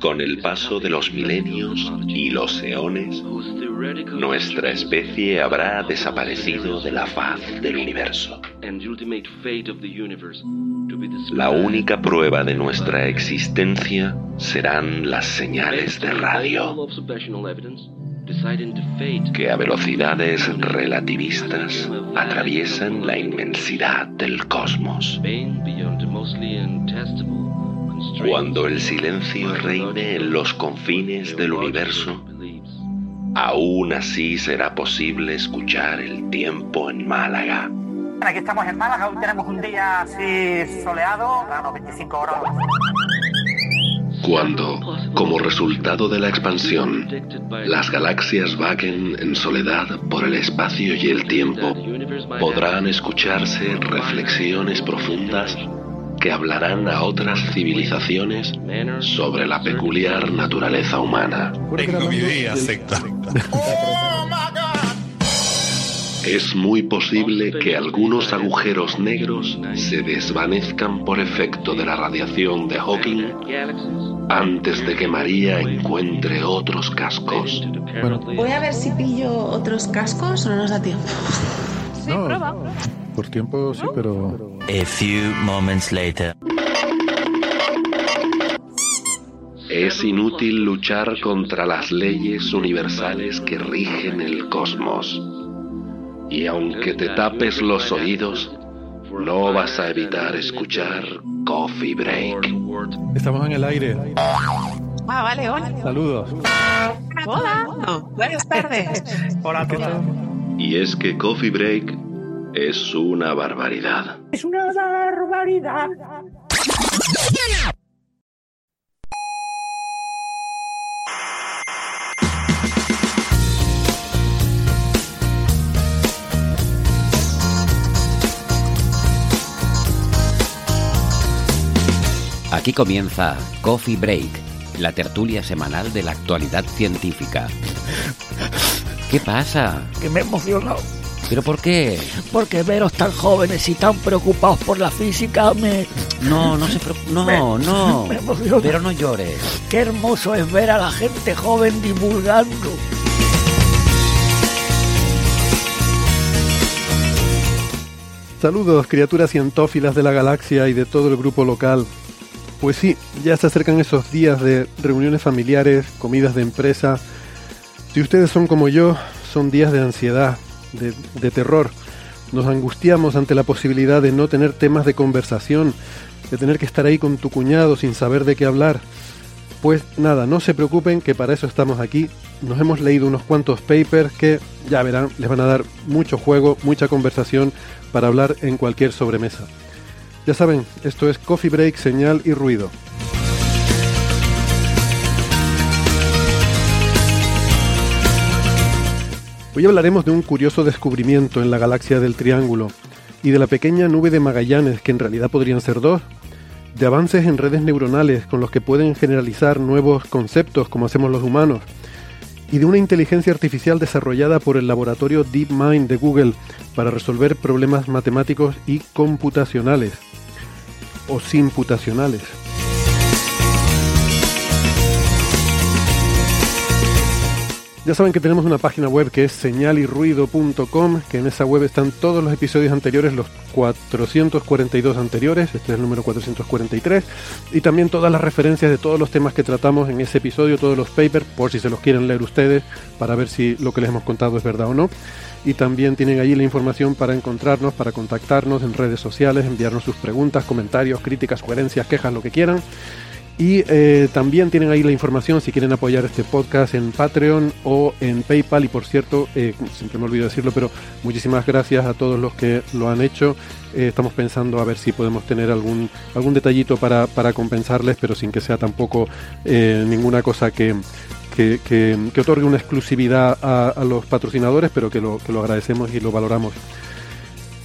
Con el paso de los milenios y los eones, nuestra especie habrá desaparecido de la faz del universo. La única prueba de nuestra existencia serán las señales de radio, que a velocidades relativistas atraviesan la inmensidad del cosmos. Cuando el silencio reine en los confines del universo, aún así será posible escuchar el tiempo en Málaga. Aquí estamos en Málaga, hoy tenemos un día así soleado, a unos 25 horas. Cuando, como resultado de la expansión, las galaxias vaguen en soledad por el espacio y el tiempo, podrán escucharse reflexiones profundas que hablarán a otras civilizaciones sobre la peculiar naturaleza humana. Tengo mi día, secta. Es muy posible que algunos agujeros negros se desvanezcan por efecto de la radiación de Hawking antes de que María encuentre otros cascos. Voy a ver si pillo otros cascos o no nos da tiempo. No, por tiempo sí, pero... A few moments later. Es inútil luchar contra las leyes universales que rigen el cosmos. Y aunque te tapes los oídos, no vas a evitar escuchar Coffee Break. Estamos en el aire. Ah, vale, hola. Saludos. Hola. Buenas tardes. Hola a todos. Y es que Coffee Break es una barbaridad. Es una barbaridad. Aquí comienza Coffee Break, la tertulia semanal de la actualidad científica. ¿Qué pasa? que me he emocionado. ¿Pero por qué? Porque veros tan jóvenes y tan preocupados por la física me... No, no se preocupe. No, no. me. Pero no llores. Qué hermoso es ver a la gente joven divulgando. Saludos, criaturas cientófilas de la galaxia y de todo el grupo local. Pues sí, ya se acercan esos días de reuniones familiares, comidas de empresa. Si ustedes son como yo, son días de ansiedad, de, terror. Nos angustiamos ante la posibilidad de no tener temas de conversación, de tener que estar ahí con tu cuñado sin saber de qué hablar. Pues nada, no se preocupen que para eso estamos aquí. Nos hemos leído unos cuantos papers que, ya verán, les van a dar mucho juego, mucha conversación para hablar en cualquier sobremesa. Ya saben, esto es Coffee Break, señal y ruido. Hoy hablaremos de un curioso descubrimiento en la galaxia del Triángulo y de la pequeña nube de Magallanes, que en realidad podrían ser dos, de avances en redes neuronales con los que pueden generalizar nuevos conceptos como hacemos los humanos, y de una inteligencia artificial desarrollada por el laboratorio DeepMind de Google para resolver problemas matemáticos y computacionales, o simputacionales. Ya saben que tenemos una página web que es señalirruido.com, que en esa web están todos los episodios anteriores, los 442 anteriores, este es el número 443, y también todas las referencias de todos los temas que tratamos en ese episodio, todos los papers, por si se los quieren leer ustedes, para ver si lo que les hemos contado es verdad o no. Y también tienen allí la información para encontrarnos, para contactarnos en redes sociales, enviarnos sus preguntas, comentarios, críticas, sugerencias, quejas, lo que quieran. Y eh, también tienen ahí la información si quieren apoyar este podcast en Patreon o en PayPal. Y por cierto, eh, siempre me olvido decirlo, pero muchísimas gracias a todos los que lo han hecho. Eh, estamos pensando a ver si podemos tener algún, algún detallito para, para compensarles, pero sin que sea tampoco eh, ninguna cosa que, que, que- otorgue una exclusividad a, a los patrocinadores, pero que lo, que lo agradecemos y lo valoramos.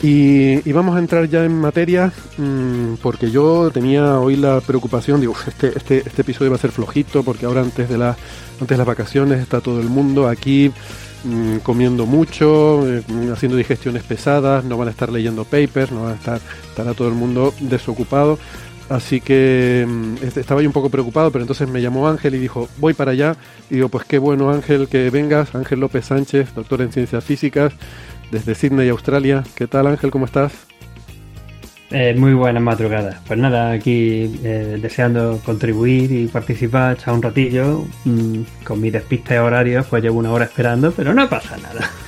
Y, vamos a entrar ya en materia, mm, porque yo tenía hoy la preocupación, digo, este, este, este episodio va a ser flojito, porque ahora antes de, la, antes las vacaciones está todo el mundo aquí mm, comiendo mucho, eh, haciendo digestiones pesadas, no van a estar leyendo papers, no van a estar, estará todo el mundo desocupado. Así que mm, este, estaba yo un poco preocupado, pero entonces me llamó Ángel y dijo, voy para allá. Y digo, pues qué bueno Ángel que vengas. Ángel López Sánchez, doctor en ciencias físicas, desde Sydney, Australia. ¿Qué tal Ángel? ¿Cómo estás? Eh, muy buenas madrugadas. Pues nada, aquí eh, deseando contribuir y participar, echar un ratillo. mm, con mi despiste horario, pues llevo una hora esperando, pero no pasa nada.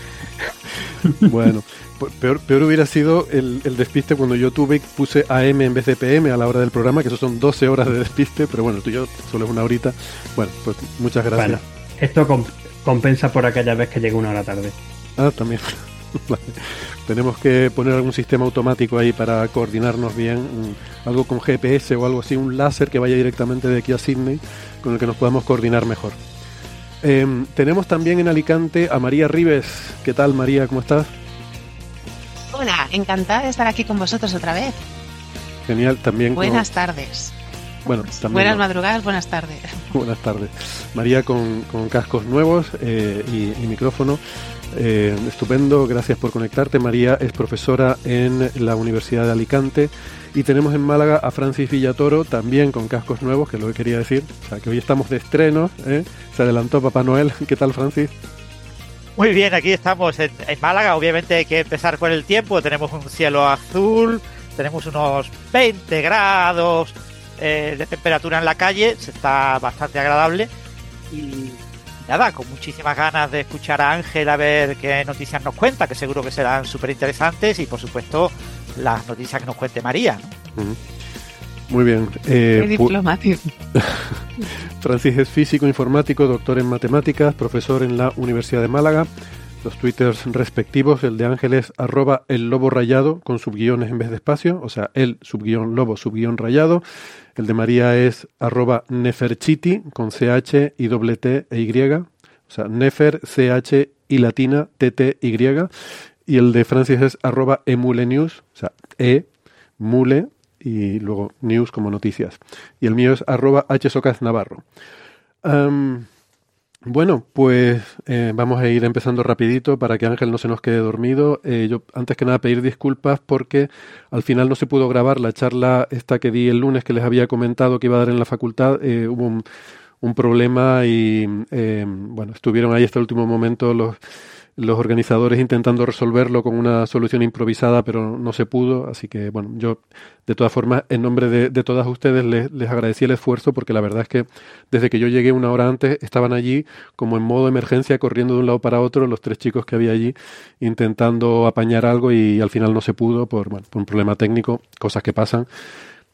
Bueno, pe- peor, peor hubiera sido el, el despiste cuando yo tuve, puse AM en vez de PM a la hora del programa, que eso son 12 horas de despiste, pero bueno, tú y yo solo es una horita. Bueno, pues muchas gracias. Bueno, esto com- compensa por aquella vez que llegué una hora tarde. Ah, también. Tenemos que poner algún sistema automático ahí para coordinarnos bien, mm, algo con GPS o algo así, un láser que vaya directamente de aquí a Sydney, con el que nos podamos coordinar mejor. Em, tenemos también en Alicante a María Rives. ¿Qué tal María? ¿Cómo estás? Hola, encantada de estar aquí con vosotros otra vez. Genial, también con- Buenas tardes. Bueno, también Buenas no. madrugadas, buenas tardes. Buenas tardes. María con, con cascos nuevos eh, y, y micrófono. Eh, estupendo, gracias por conectarte. María es profesora en la Universidad de Alicante. Y tenemos en Málaga a Francis Villatoro, también con cascos nuevos, que es lo que quería decir. O sea, que hoy estamos de estreno. ¿eh? Se adelantó Papá Noel. ¿Qué tal, Francis? Muy bien, aquí estamos en, Málaga. Obviamente hay que empezar con el tiempo. Tenemos un cielo azul, tenemos unos 20 grados eh, de temperatura en la calle. Se está bastante agradable. Y nada, con muchísimas ganas de escuchar a Ángel a ver qué noticias nos cuenta, que seguro que serán súper interesantes. Y por supuesto, las noticias que nos cuente María. Muy bien. Eh, Qué diplomático. Francis es físico informático, doctor en matemáticas, profesor en la Universidad de Málaga. Los twitters respectivos, el de Ángel es arroba el lobo rayado con subguiones en vez de espacio, o sea, el subguión lobo subguión rayado. El de María es arroba neferchiti con ch y doble t e y, o sea, nefer ch y latina t t y. Y el de Francis es arroba emulenews, o sea, e mule y luego news como noticias. Y el mío es arroba hsocas navarro. Bueno, pues eh, vamos a ir empezando rapidito para que Ángel no se nos quede dormido. Eh, yo antes que nada pedir disculpas porque al final no se pudo grabar la charla esta que di el lunes que les había comentado que iba a dar en la facultad. Eh, hubo un, un problema y eh, bueno, estuvieron ahí hasta el último momento los, los organizadores intentando resolverlo con una solución improvisada, pero no se pudo. Así que, bueno, yo de todas formas, en nombre de, todas ustedes, les, les agradecí el esfuerzo porque la verdad es que desde que yo llegué una hora antes, estaban allí como en modo emergencia, corriendo de un lado para otro, los tres chicos que había allí, intentando apañar algo y al final no se pudo por, bueno, por un problema técnico, cosas que pasan.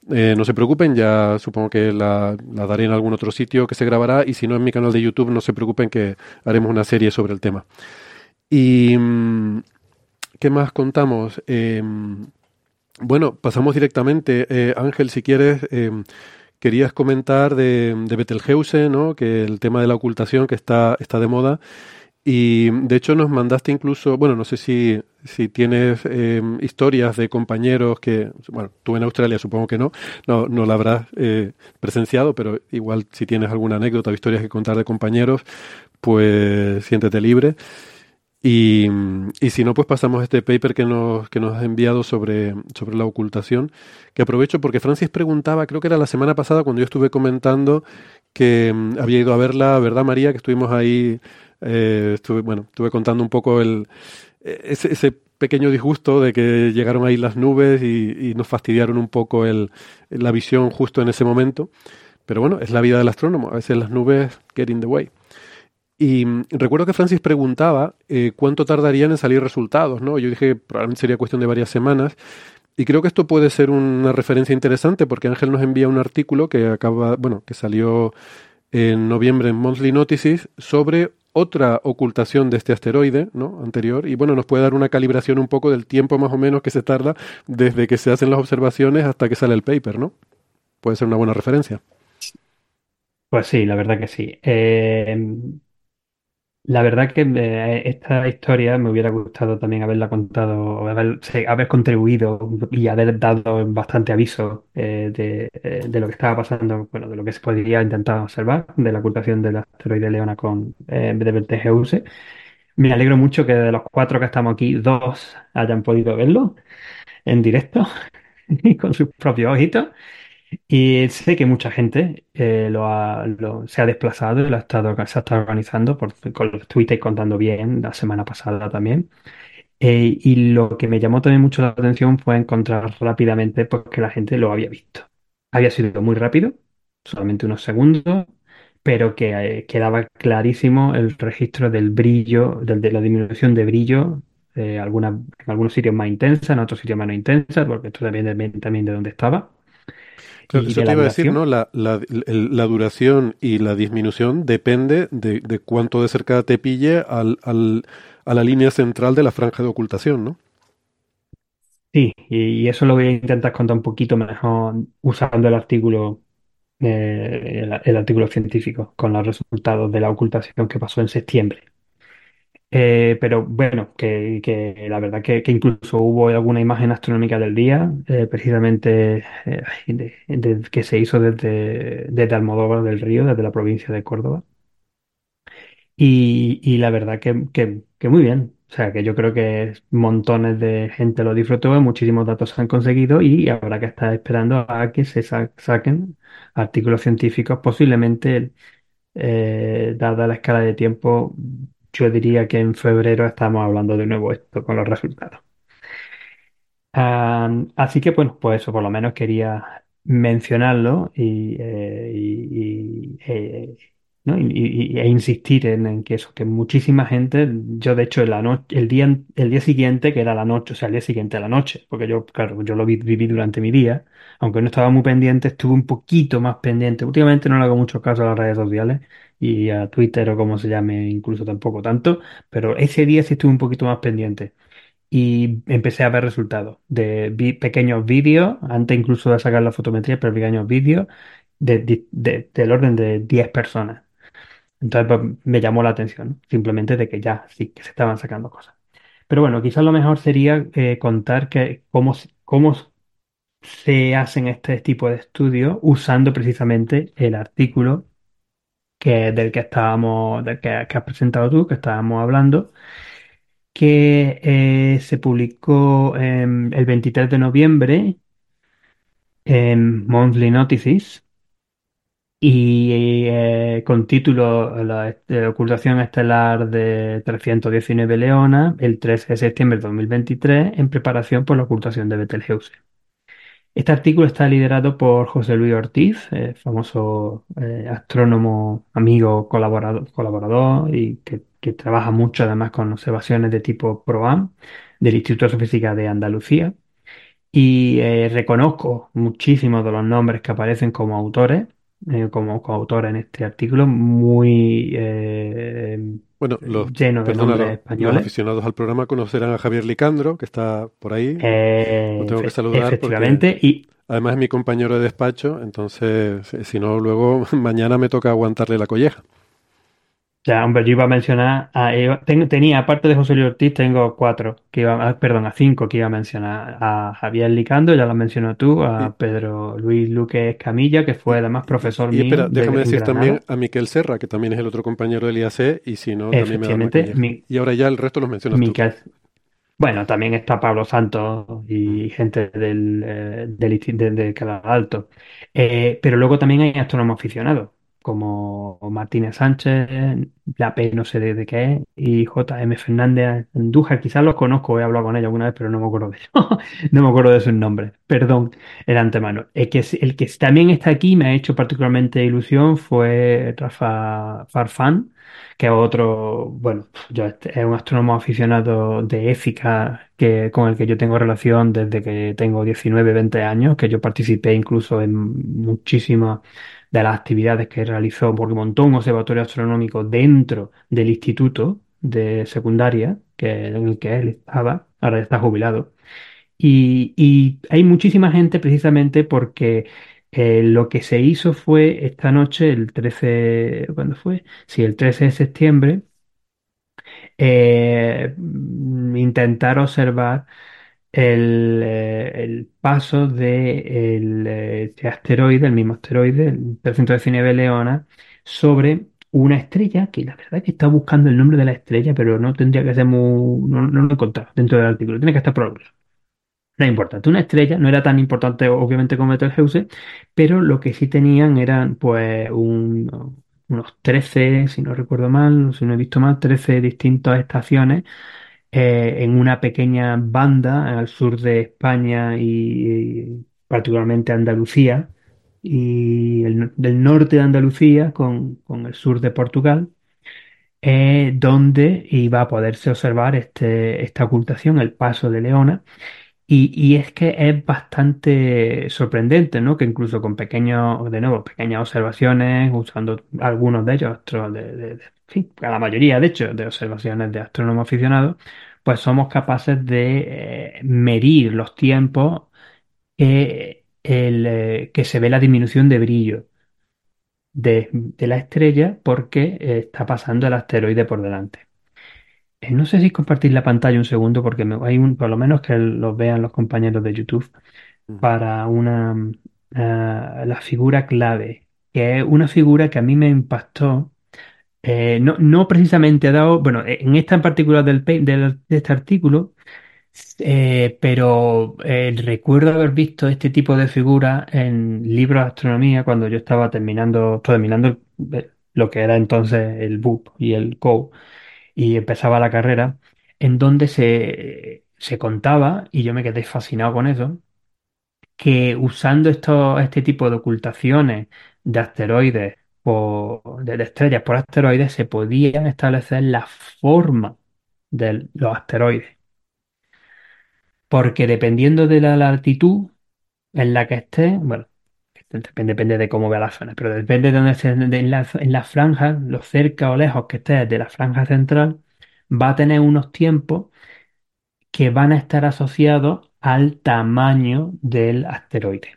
Eh, no se preocupen, ya supongo que la, la daré en algún otro sitio que se grabará y si no en mi canal de YouTube, no se preocupen que haremos una serie sobre el tema. Y mm, ¿qué más contamos? Eh, bueno, pasamos directamente. Eh, Ángel, si quieres, eh, querías comentar de, de Betelgeuse, ¿no? Que el tema de la ocultación que está, está de moda. Y de hecho nos mandaste incluso, bueno, no sé si, si tienes eh, historias de compañeros que, bueno, tú en Australia supongo que no, no, no la habrás eh, presenciado, pero igual si tienes alguna anécdota o historias que contar de compañeros, pues siéntete libre. Y, y, si no, pues pasamos a este paper que nos, que nos has enviado sobre, sobre la ocultación, que aprovecho porque Francis preguntaba, creo que era la semana pasada cuando yo estuve comentando que um, había ido a verla, ¿verdad María? Que estuvimos ahí, eh, estuve, bueno, estuve contando un poco el, ese, ese, pequeño disgusto de que llegaron ahí las nubes y, y nos fastidiaron un poco el, la visión justo en ese momento. Pero bueno, es la vida del astrónomo, a veces las nubes get in the way. Y recuerdo que Francis preguntaba eh, cuánto tardarían en salir resultados, ¿no? Yo dije probablemente sería cuestión de varias semanas. Y creo que esto puede ser una referencia interesante porque Ángel nos envía un artículo que acaba, bueno, que salió en noviembre en Monthly Notices sobre otra ocultación de este asteroide, ¿no? Anterior, y bueno, nos puede dar una calibración un poco del tiempo más o menos que se tarda desde que se hacen las observaciones hasta que sale el paper, ¿no? Puede ser una buena referencia. Pues sí, la verdad que sí. Eh, la verdad que eh, esta historia me hubiera gustado también haberla contado, haber, contribuido y haber dado bastante aviso eh, de, eh, de lo que estaba pasando, bueno, de lo que se podría intentar observar de la ocultación del asteroide Leona con eh, de. Me alegro mucho que de los cuatro que estamos aquí, dos hayan podido verlo en directo y con sus propios ojitos. Y sé que mucha gente eh, lo ha- se ha desplazado y lo ha estado, se ha estado organizando por, con los tweets contando bien la semana pasada también. Eh, y lo que me llamó también mucho la atención fue encontrar rápidamente pues, que la gente lo había visto. Había sido muy rápido, solamente unos segundos, pero que eh, quedaba clarísimo el registro del brillo, del- de la disminución de brillo, eh, en algunos sitios más intensa, en otros sitios menos intensa, porque esto también también de dónde estaba. Claro, Y eso de te iba a decir. ¿no? La, la, el- la duración y la disminución depende de, de cuánto de cerca te pille al, al- a la línea central de la franja de ocultación, ¿no? Sí, y eso lo voy a intentar contar un poquito mejor usando el artículo, eh, el, el artículo científico con los resultados de la ocultación que pasó en septiembre. Eh, pero bueno, que, que la verdad que, que incluso hubo alguna imagen astronómica del día, eh, precisamente eh, que se hizo desde, desde Almodóvar del Río, desde la provincia de Córdoba. Y, y la verdad que, que- muy bien. O sea, que yo creo que montones de gente lo disfrutó, muchísimos datos se han conseguido y habrá que estar esperando a que se sa- saquen artículos científicos, posiblemente, eh, dada la escala de tiempo, yo diría que en febrero estamos hablando de nuevo esto con los resultados. Así que, bueno, pues eso por lo menos quería mencionarlo y, eh, eh, e insistir en, que eso, que muchísima gente, yo de hecho en la noche, el día, el día siguiente, que era la noche, o sea, el día siguiente a la noche, porque yo, claro, yo lo vi- viví durante mi día, aunque no estaba muy pendiente, estuve un poquito más pendiente. Últimamente no le hago mucho caso a las redes sociales y a Twitter o como se llame, incluso tampoco tanto, pero ese día sí estuve un poquito más pendiente y empecé a ver resultados de pequeños vídeos, antes incluso de sacar la fotometría, pero pequeños vídeos de, de- de- del orden de 10 personas. Entonces pues, me llamó la atención, simplemente de que ya sí que se estaban sacando cosas. Pero bueno, quizás lo mejor sería eh, contar que cómo, cómo se hacen este tipo de estudios usando precisamente el artículo que, del que estábamos, del que, que has presentado tú, que estábamos hablando que eh, se publicó el 23 de noviembre en Monthly Notices y eh, con título La este, ocultación estelar de 319 Leona el 13 de septiembre de 2023 en preparación por la ocultación de Betelgeuse. Este artículo está liderado por José Luis Ortiz, eh, famoso eh, astrónomo, amigo, colaborador, y que, trabaja mucho además con observaciones de tipo PROAM del Instituto de Física de Andalucía. Y eh, reconozco muchísimos de los nombres que aparecen como autores, como coautores en este artículo, muy Bueno, los, lleno de perdona, nombres los, los españoles. aficionados al programa conocerán a Javier Licandro, que está por ahí. Eh, Lo tengo que saludar efectivamente, porque y además es mi compañero de despacho, entonces si no, luego mañana me toca aguantarle la colleja. Ya, hombre, yo iba a mencionar, a, Eva- ten- tenía, aparte de José Luis Ortiz, tengo cuatro, que iba, ah, perdón, a cinco que iba a mencionar. A Javier Licando, ya lo mencionó tú, a Pedro Luis Luque Escamilla, que fue además profesor Y mío espera, de- déjame decir Granada. también a Miquel Serra, que también es el otro compañero del IAC, y si no, también me da mi- Y ahora ya el resto los mencionas tú. Miquel. Bueno, también está Pablo Santos y gente del, eh, del, insti- de, de Canal Alto. Eh, pero luego también hay astrónomos aficionados, como Martínez Sánchez, la P no sé de, qué es, y JM Fernández Andújar, quizás los conozco, he hablado con ellos alguna vez, pero no me acuerdo de ellos. no me acuerdo de sus nombres, perdón, el antemano. El que, el que también está aquí me ha hecho particularmente ilusión fue Rafa Farfán, que es otro, bueno, yo este, es un astrónomo aficionado de éfica que, con el que yo tengo relación desde que tengo 19, 20 años, que yo participé incluso en muchísimas de las actividades que realizó, porque montó un observatorio astronómico dentro del instituto de secundaria, que, en el que él estaba, ahora está jubilado. Y, y hay muchísima gente precisamente porque eh, lo que se hizo fue esta noche, el 13, ¿cuándo fue? Sí, el 13 de septiembre, eh, intentar observar el, eh, el paso de el, eh, este asteroide, el mismo asteroide, el 319 Leona, sobre una estrella, que la verdad es que está buscando el nombre de la estrella, pero no tendría que ser muy... no, no lo he encontrado dentro del artículo, tiene que estar por lado. No es importante, una estrella, no era tan importante obviamente como Betelgeuse, pero lo que sí tenían eran pues un- unos 13, si no recuerdo mal, si no he visto mal, 13 distintas estaciones eh, en una pequeña banda al sur de España y, particularmente Andalucía y del norte de Andalucía con, con el sur de Portugal, eh, donde iba a poderse observar este, esta ocultación, el paso de Leona. Y, es que es bastante sorprendente, ¿no? Que incluso con pequeños, de nuevo, pequeñas observaciones, usando algunos de ellos, astro- de, de- de- la mayoría, de hecho, de observaciones de astrónomos aficionados, pues somos capaces de eh, medir los tiempos que, el, eh, que se ve la disminución de brillo de, de la estrella porque eh, está pasando el asteroide por delante. Eh, no sé si compartir la pantalla un segundo porque me- hay un, por lo menos que lo vean los compañeros de YouTube para una ah, la figura clave, que es una figura que a mí me impactó. eh, no, no precisamente ha dado, bueno, eh, en esta en particular del, del- de este artículo, eh, pero eh, recuerdo haber visto este tipo de figuras en libros de astronomía cuando yo estaba terminando, terminando lo que era entonces el BUP y el COU y empezaba la carrera, en donde se, se contaba, y yo me quedé fascinado con eso, que usando este tipo de ocultaciones de asteroides por, de, de estrellas por asteroides se podían establecer la forma de los asteroides. Porque dependiendo de la latitud en la que esté, bueno, depende, depende de cómo vea la zona, pero depende de dónde estés de- en la, en la franja, lo cerca o lejos que estés de la franja central, va a tener unos tiempos que van a estar asociados al tamaño del asteroide.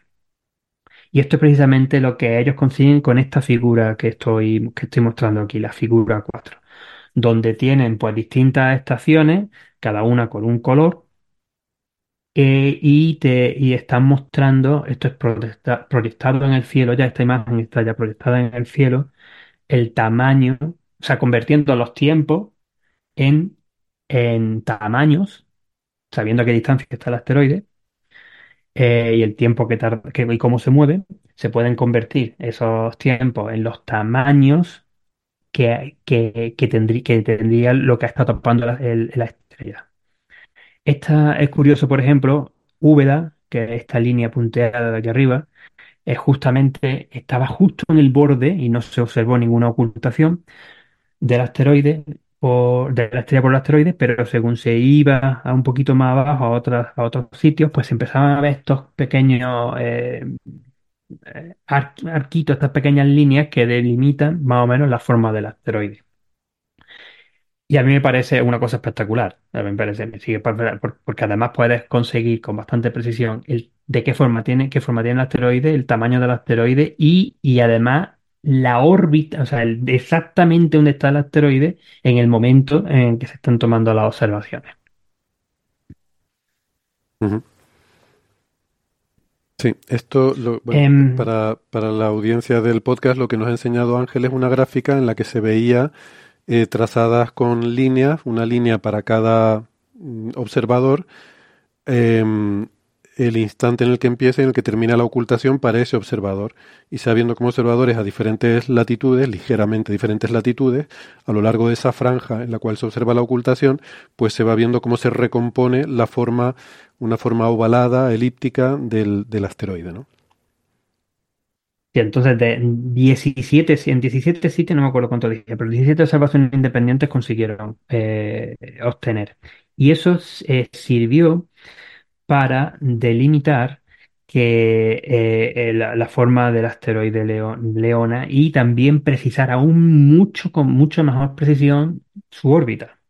Y esto es precisamente lo que ellos consiguen con esta figura que estoy, que estoy mostrando aquí, la figura 4, donde tienen pues distintas estaciones, cada una con un color, eh, y, te, y están mostrando, esto es proyecta- proyectado en el cielo, ya esta imagen está ya proyectada en el cielo, el tamaño, o sea, convirtiendo los tiempos en, en tamaños, sabiendo a qué distancia está el asteroide eh, y el tiempo que tarda que, y cómo se mueve, se pueden convertir esos tiempos en los tamaños que, que, que, tendrí- que tendría lo que está tapando el- la estrella. Esta es curioso, por ejemplo, Úbeda, que es esta línea punteada de aquí arriba, es justamente, estaba justo en el borde y no se observó ninguna ocultación del asteroide por, de la estrella por el asteroide, pero según se iba a un poquito más abajo a otras, a otros sitios, pues empezaban a ver estos pequeños eh, eh, ar- arquitos, estas pequeñas líneas que delimitan más o menos la forma del asteroide. Y a mí me parece una cosa espectacular. A mí me parece, me sigue porque además puedes conseguir con bastante precisión el, de qué forma tiene, qué forma tiene el asteroide, el tamaño del asteroide y, y además la órbita, o sea, el- exactamente dónde está el asteroide en el momento en que se están tomando las observaciones. Sí, esto, lo- bueno, Em, para, para la audiencia del podcast, lo que nos ha enseñado Ángel es una gráfica en la que se veía eh, trazadas con líneas, una línea para cada mm, observador, em, el instante en el que empieza y en el que termina la ocultación para ese observador. Y sabiendo como observadores a diferentes latitudes, ligeramente diferentes latitudes, a lo largo de esa franja en la cual se observa la ocultación, pues se va viendo cómo se recompone la forma, una forma ovalada, elíptica del, del asteroide, ¿no? Y entonces de 17, en 17 sitios, no me acuerdo cuánto dije, pero 17 observaciones independientes consiguieron eh, obtener. Y eso eh, sirvió para delimitar que eh, la, forma del asteroide León- Leona y también precisar aún mucho, con mucho mejor precisión su órbita.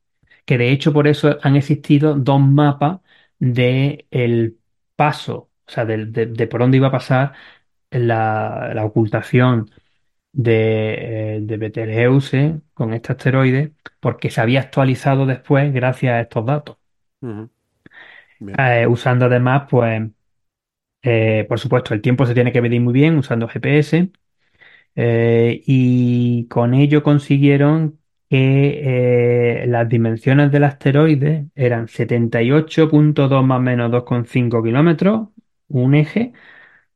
Que de hecho por eso han existido dos mapas de el paso, o sea, del- de, de por dónde iba a pasar la, la ocultación de, eh, de Betelgeuse con este asteroide, porque se había actualizado después gracias a estos datos. Eh, usando además, pues, eh, por supuesto, el tiempo se tiene que medir muy bien usando GPS y con ello consiguieron que las dimensiones del asteroide eran 78.2 más o menos 2,5 kilómetros, un eje,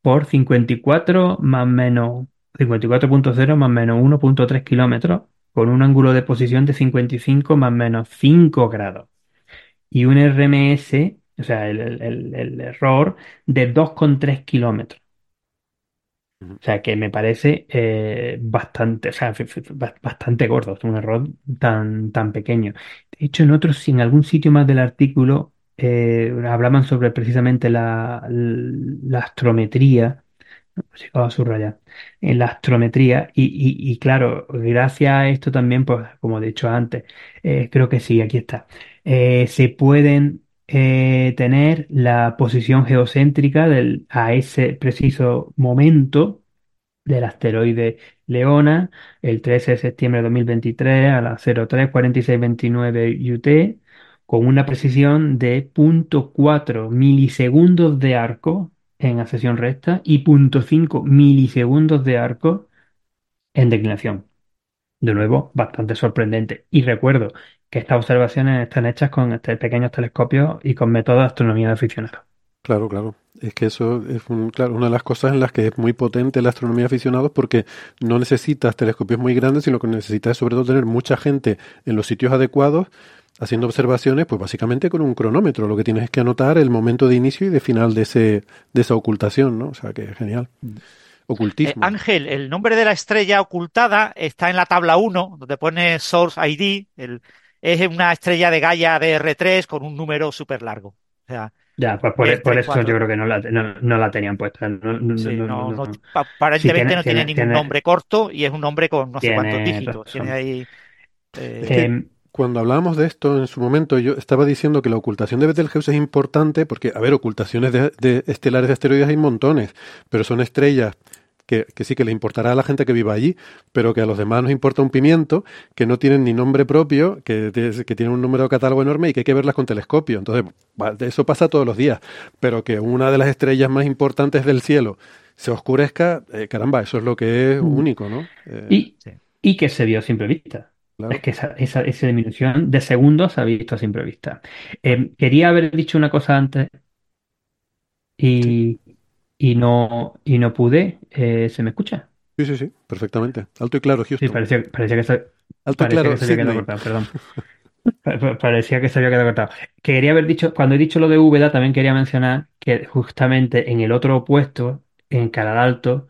por 54 más menos 54.0 más menos 1.3 kilómetros, con un ángulo de posición de 55 más menos 5 grados y un RMS, o sea, el, el- error de 2,3 kilómetros. O sea, que me parece eh, bastante, o sea, bastante gordo, un error tan, tan pequeño. De hecho, en otros, en algún sitio más del artículo, eh, hablaban sobre precisamente la, la astrometría Sí, acabo de subrayar. En la astrometría, y, y- claro, gracias a esto también, pues como he dicho antes, eh, creo que sí, aquí está. Eh, se pueden eh, tener la posición geocéntrica del, a ese preciso momento del asteroide Leona, el 13 de septiembre de 2023 a las 03:46:29 UT, con una precisión de 0.4 milisegundos de arco en ascensión recta y 0.5 milisegundos de arco en declinación. De nuevo, bastante sorprendente. Y recuerdo que estas observaciones están hechas con este pequeños telescopios y con métodos de astronomía de aficionados. Claro, claro. Es que eso es una de las cosas en las que es muy potente la astronomía de aficionados porque no necesitas telescopios muy grandes, sino que necesitas es sobre todo tener mucha gente en los sitios adecuados haciendo observaciones, pues básicamente con un cronómetro. Lo que tienes es que anotar el momento de inicio y de final de ese de esa ocultación, ¿no? O sea, que genial. Eh, Ocultismo. Ángel, el nombre de la estrella ocultada está en la tabla 1, donde pone Source ID. el- es una estrella de Gaia DR3 con un número súper largo. O sea, Ya, pues por, tres, eso yo creo que no la, no, no la tenían puesta. No, no- sí, no- no, no- no- pa- aparentemente tiene- no tiene, tiene- ningún tiene- nombre corto y es un nombre con no sé cuántos dígitos. razón. Tiene ahí. eh, Es que cuando hablábamos de esto en su momento, yo estaba diciendo que la ocultación de Betelgeuse es importante porque, a ver, ocultaciones de, de estelares de asteroides hay montones, pero son estrellas que, que sí que les importará a la gente que viva allí, pero que a los demás nos importa un pimiento, que no tienen ni nombre propio, que, tienen un número de catálogo enorme y que hay que verlas con telescopio. Entonces, eso pasa todos los días, pero que una de las estrellas más importantes del cielo se oscurezca, eh, caramba, eso es lo que es Mm. único, ¿no? Eh, y, y que se vio a simple vista. Claro. Es que esa, esa, esa disminución de segundos se ha visto a simple vista. Eh, quería haber dicho una cosa antes y, y no, y no pude. Eh, ¿se me escucha? Sí, sí, sí, perfectamente. Alto y claro, Sí, Houston. parecía, parecía que se, Alto y parecía claro, que se había quedado cortado, perdón. Pa- pa- Parecía que se había quedado cortado. Quería haber dicho, cuando he dicho lo de Úbeda, también quería mencionar que justamente en el otro opuesto, en Calar Alto,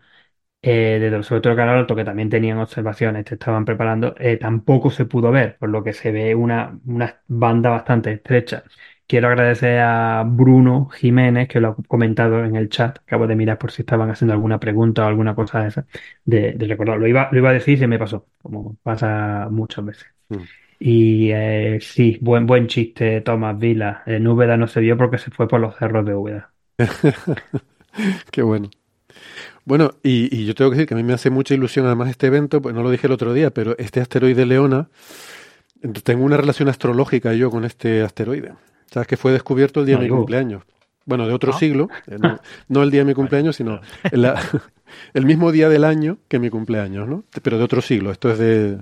eh, de sobre todo Calar Alto, que también tenían observaciones, te estaban preparando, eh, tampoco se pudo ver, por lo que se ve una, una banda bastante estrecha. Quiero agradecer a Bruno Jiménez, que lo ha comentado en el chat. Acabo de mirar por si estaban haciendo alguna pregunta o alguna cosa de esa, de, de recordar. Lo iba, lo iba a decir y se me pasó, como pasa muchas veces. Mm. Y eh, sí, buen, buen chiste, Tomás Vila. En Úbeda no se vio porque se fue por los cerros de Úbeda. Qué bueno. Bueno, y, y yo tengo que decir que a mí me hace mucha ilusión además este evento, pues no lo dije el otro día, pero este asteroide Leona, tengo una relación astrológica yo con este asteroide. Sabes que fue descubierto el día No de mi cumpleaños. Bueno, de otro Ah. siglo, eh, no, no el día de mi cumpleaños, sino la- el mismo día del año que mi cumpleaños, ¿no? Pero de otro siglo. Esto es de,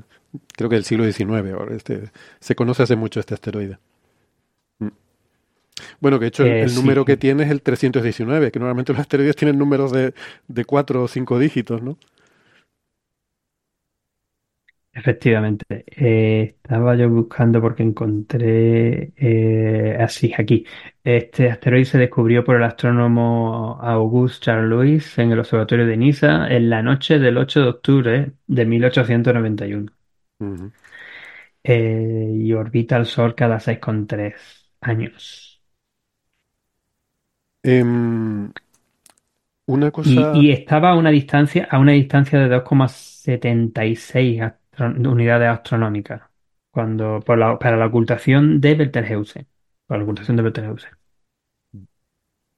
creo que del siglo XIX. ahora Este, se conoce hace mucho este asteroide. Bueno, que de hecho el, Eh, el sí, número que tiene es el 319, que normalmente los asteroides tienen números de, de cuatro o cinco dígitos, ¿no? Efectivamente. Eh, estaba yo buscando porque encontré eh, así aquí. Este asteroide se descubrió por el astrónomo Auguste Charles Louis en el observatorio de Niza en la noche del 8 de octubre de 1891. Ujú. Eh, y orbita al Sol cada 6,3 años. Em, una Y, cosa... y estaba a una distancia, a una distancia de 2,76 astro- unidades astronómicas cuando, por la- para la ocultación de Betelgeuse. Para la ocultación de Betelgeuse.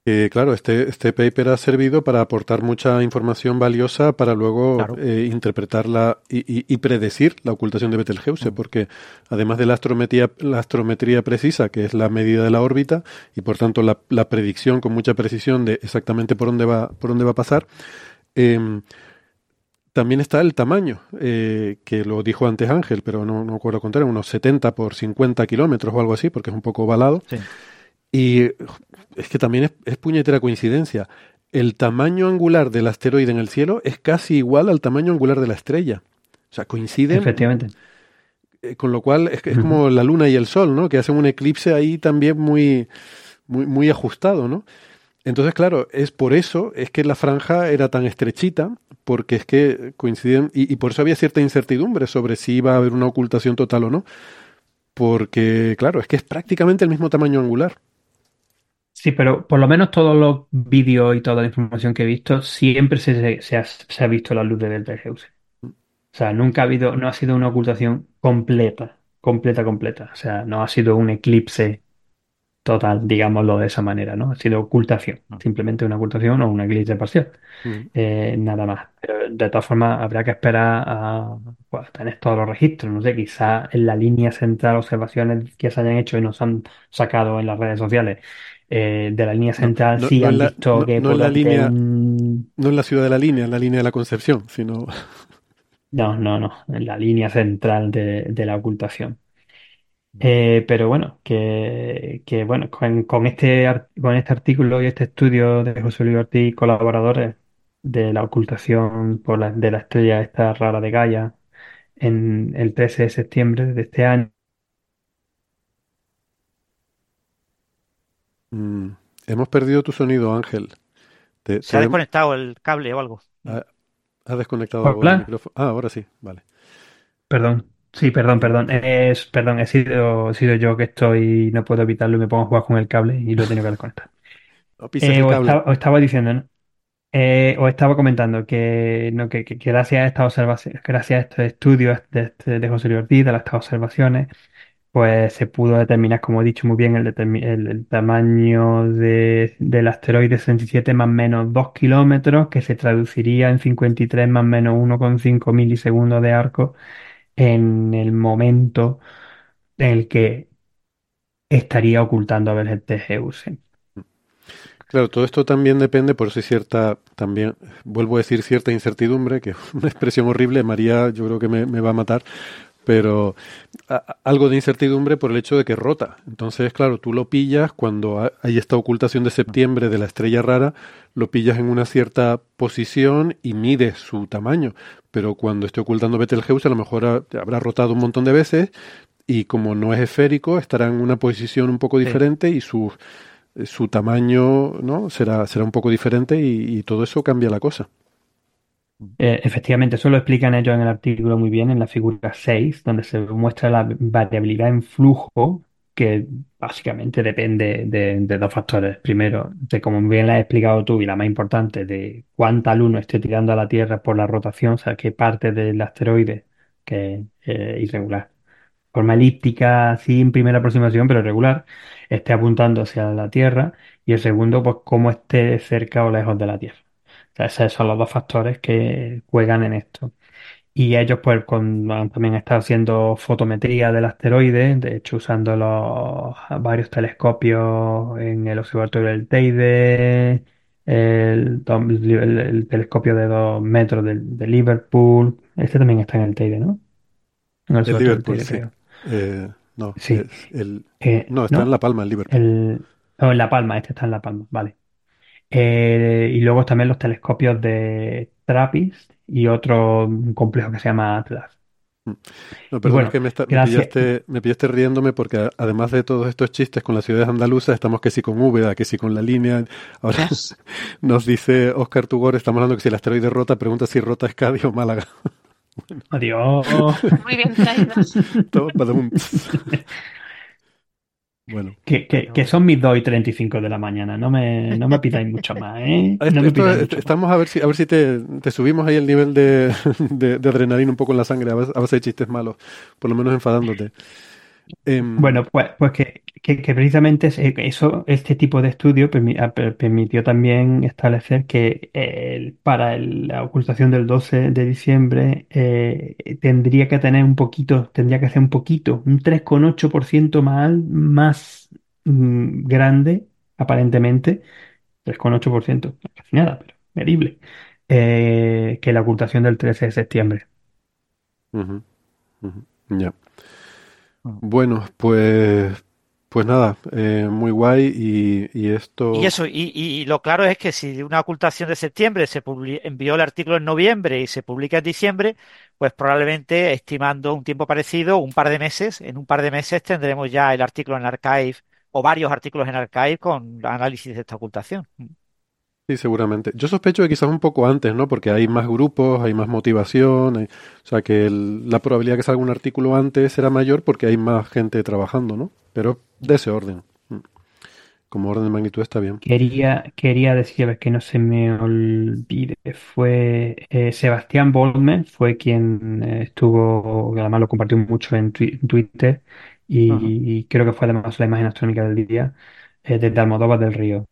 Eh, claro, este, este paper ha servido para aportar mucha información valiosa para luego Claro. eh, interpretarla y, y- y predecir la ocultación de Betelgeuse, porque además de la astrometría, la astrometría precisa, que es la medida de la órbita, y por tanto la, la predicción con mucha precisión de exactamente por dónde va, por dónde va a pasar, em, también está el tamaño, eh, que lo dijo antes Ángel, pero no, no recuerdo contar, unos 70 por 50 kilómetros o algo así, porque es un poco ovalado. Sí. Y es que también es, es puñetera coincidencia. El tamaño angular del asteroide en el cielo es casi igual al tamaño angular de la estrella. O sea, coinciden, Efectivamente. eh, con lo cual es, como la luna y el sol, ¿no? Que hacen un eclipse ahí también muy, muy, muy ajustado, ¿no? Entonces, claro, es por eso es que la franja era tan estrechita, porque es que coinciden, y, y por eso había cierta incertidumbre sobre si iba a haber una ocultación total o no, porque, claro, es que es prácticamente el mismo tamaño angular. Sí, pero por lo menos todos los vídeos y toda la información que he visto, siempre se, ha, se ha visto la luz de Betelgeuse. O sea, nunca ha habido, no ha sido una ocultación completa, completa, completa. O sea, no ha sido un eclipse total, digámoslo de esa manera, ¿no? Ha sido ocultación, simplemente una ocultación o un eclipse parcial. Mm. Eh, nada más. Pero de todas formas, habrá que esperar a pues, tener todos los registros. No sé, quizás en la línea central, observaciones que se hayan hecho y nos han sacado en las redes sociales. Eh, de la línea central no- sí no en han la- visto no- que no en la línea- un- No en la ciudad de la línea, en la línea de la Concepción, sino... No, no, no, en la línea central de, de la ocultación. Eh, pero bueno, que, que bueno, con, con este, con este artículo y este estudio de José Luis Ortiz y colaboradores de la ocultación por la, de la estrella esta rara de Gaia en el 13 de septiembre de este año, Mm, hemos perdido tu sonido, Ángel. Te- Se ha desconectado el cable o algo. ha- has desconectado el micrófono. Ah, ahora sí, vale. perdón, sí, perdón, perdón, es, perdón, he sido, he sido yo que estoy, no puedo evitarlo y me pongo a jugar con el cable y lo he tenido que desconectar. No Eh, os, cable. estaba, os estaba diciendo, ¿no? Eh, os estaba comentando que, no, que, que- que gracias a estas observaciones, gracias a este estudio de, de José Luis Ortiz, de estas observaciones, pues se pudo determinar, como he dicho muy bien, el, tamaño de- del asteroide 67 más menos 2 kilómetros, que se traduciría en 53 más menos 1,5 milisegundos de arco en el momento en el que estaría ocultando a Betelgeuse. Claro, todo esto también depende, por eso hay cierta, también, vuelvo a decir cierta incertidumbre, que es una expresión horrible, María yo creo que me va a matar, pero a- algo de incertidumbre por el hecho de que rota. Entonces, claro, tú lo pillas cuando ha- hay esta ocultación de septiembre de la estrella rara, lo pillas en una cierta posición y mides su tamaño. Pero cuando esté ocultando Betelgeuse, a lo mejor ha- habrá rotado un montón de veces y como no es esférico, estará en una posición un poco Sí. diferente y su, su tamaño ¿no? será, será un poco diferente y, y todo eso cambia la cosa. Eh, efectivamente, eso lo explican ellos en el artículo muy bien, en la figura 6, donde se muestra la variabilidad en flujo, que básicamente depende de, dos factores. Primero, de como bien la has explicado tú, y la más importante, de cuánta luz esté tirando a la Tierra por la rotación, o sea, qué parte del asteroide, que es eh, irregular, forma elíptica, así en primera aproximación, pero regular, esté apuntando hacia la Tierra, y el segundo, pues cómo esté cerca o lejos de la Tierra. Sea, esos son los dos factores que juegan en esto. Y ellos pues con- han también estado haciendo fotometría del asteroide, de hecho usando los varios telescopios en el observatorio del Teide, el, dom- el- el telescopio de dos metros de, de Liverpool, este también está en el Teide, ¿no? En el El observatorio del Liverpool, Teide, sí. Eh, no, Sí. es el, Eh, no, está ¿no? en La Palma, el Liverpool. El, O en La Palma, este está en La Palma, vale. Eh, y luego también los telescopios de TRAPPIST y otro un complejo que se llama Atlas. No, perdón, bueno, es que me, está- me gracias. pillaste, me pillaste riéndome porque además de todos estos chistes con las ciudades andaluzas, estamos que si con Úbeda, que si con la línea. Ahora nos dice Oscar Tugor, estamos hablando que si el asteroide rota, pregunta si rota es Cádiz o Málaga. Adiós. Muy bien traídos. Bueno. Que, que, que son mis 2 y 35 de la mañana. No me, no me pidáis mucho más, ¿eh? No me esto- más. estamos a ver si, a ver si te, te subimos ahí el nivel de, de- de adrenalina un poco en la sangre, a base, a base de chistes malos, por lo menos enfadándote. Em, Bueno, pues, pues que, que- que precisamente eh, eso, este tipo de estudio ah, per- permitió también establecer que eh, el- para el- la ocultación del 12 de diciembre eh, tendría que tener un poquito, tendría que ser un poquito, un 3,8% más, más mm, grande, aparentemente, 3,8%, casi nada, pero medible, eh, que la ocultación del 13 de septiembre. Ya. Bueno, pues, pues nada, eh, muy guay y, y esto. Y eso, y, y lo claro es que si una ocultación de septiembre se publi- envió el artículo en noviembre y se publica en diciembre, pues probablemente estimando un tiempo parecido, un par de meses, en un par de meses tendremos ya el artículo en Archive o varios artículos en Archive con análisis de esta ocultación. Sí, seguramente. Yo sospecho que quizás un poco antes, ¿no? Porque hay más grupos, hay más motivación, hay- o sea que el- la probabilidad que salga un artículo antes será mayor porque hay más gente trabajando, ¿no? Pero de ese orden. Mm. Como orden de magnitud está bien. Quería, quería decirles que no se me olvide, fue eh, Sebastián Bollmer, fue quien eh, estuvo, que además lo compartió mucho en, twi- en Twitter y, creo que fue además la imagen astronómica del día eh, desde Almodóvar del Río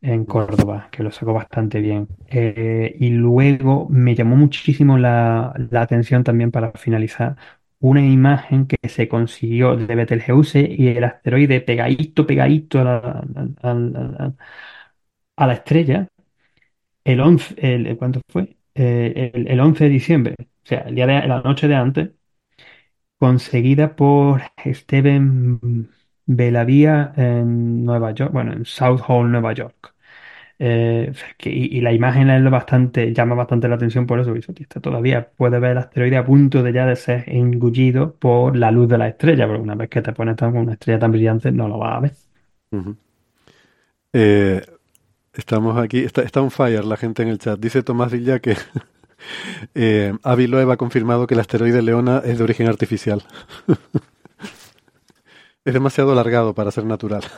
en Córdoba, que lo sacó bastante bien. Eh, y luego me llamó muchísimo la, la atención también para finalizar una imagen que se consiguió de Betelgeuse y el asteroide pegadito, pegadito a la, a- la estrella, el 11, el, el- ¿cuánto fue? Eh, el, el 11 de diciembre, o sea, el día de la noche de antes, conseguida por Steven Belavia en Nueva York, bueno, en South Hall, Nueva York. Eh, y, la imagen es bastante, llama bastante la atención por eso, visualista. Todavía puede ver el asteroide a punto de ya de ser engullido por la luz de la estrella, pero una vez que te pones con una estrella tan brillante no lo vas a ver. Eh, estamos aquí, está, está on fire la gente en el chat. Dice Tomás Villa que eh, Avi ha confirmado que el asteroide Leona es de origen artificial. Es demasiado alargado para ser natural.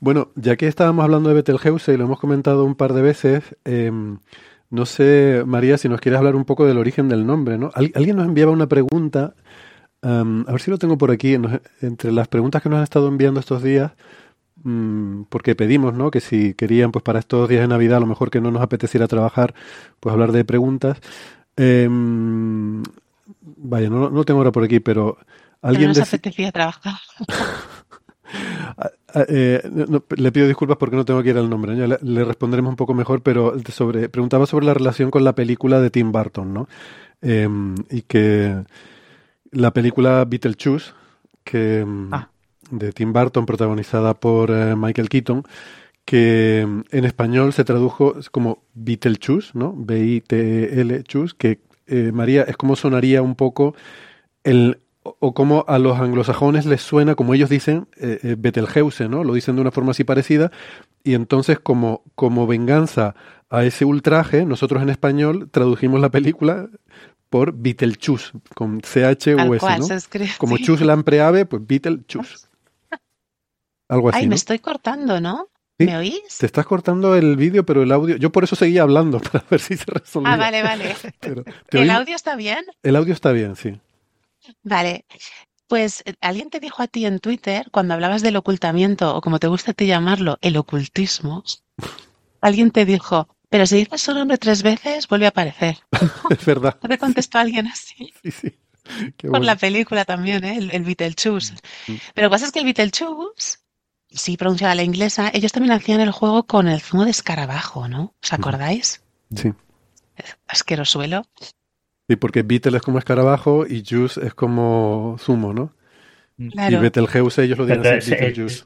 Bueno, ya que estábamos hablando de Betelgeuse y lo hemos comentado un par de veces, em, no sé, María, si nos quieres hablar un poco del origen del nombre, ¿no? Al- alguien nos enviaba una pregunta, am, a ver si lo tengo por aquí, entre las preguntas que nos han estado enviando estos días, mm, porque pedimos, ¿no? Que si querían, pues para estos días de Navidad, a lo mejor que no nos apeteciera trabajar, pues hablar de preguntas. Em, vaya, no, no tengo ahora por aquí, pero Alguien nos deci- apetecía trabajar. Ah, eh, no- no, le pido disculpas porque no tengo aquí el nombre, ¿no? ya le, le responderemos un poco mejor, pero sobre, preguntaba sobre la relación con la película de Tim Burton, ¿no? Em, y que la película Beetlejuice, que em, Ah. de Tim Burton, protagonizada por eh, Michael Keaton, que em, en español se tradujo como Beetlejuice, ¿no? B-I-T-L, Chus, que eh, María es como sonaría un poco el o- o como a los anglosajones les suena, como ellos dicen, eh, eh, Betelgeuse, ¿no? Lo dicen de una forma así parecida, y entonces como, como venganza a ese ultraje, nosotros en español tradujimos la película por Beetlejuice, con Tal C-H-U-S, cual, ¿no? se Como chus lampreave, pues Beetlejuice. Algo así, Ay, ¿no? me estoy cortando, ¿no? Sí, ¿Me oís? Te estás cortando el vídeo, pero el audio... Yo por eso seguía hablando, para ver si se resolvía. Ah, vale, vale. Pero, ¿te ¿El oí? audio está bien? El audio está bien, sí. Vale. Pues eh, alguien te dijo a ti en Twitter, cuando hablabas del ocultamiento, o como te gusta a ti llamarlo, el ocultismo, alguien te dijo, pero si dices su nombre tres veces, vuelve a aparecer. Es verdad. ¿No te contestó alguien así? Sí, sí. Qué Por bueno. la película también, ¿eh? El, el Beetlejuice. Mm. Pero lo que pasa es que el Beetlejuice, sí pronunciaba la inglesa, ellos también hacían el juego con el zumo de escarabajo, ¿no? ¿Os acordáis? Sí. Asquerosuelo. Sí, porque Beetle es como escarabajo y Juice es como zumo, ¿no? Y Claro. Betelgeuse ellos lo dicen así, Beetlejuice.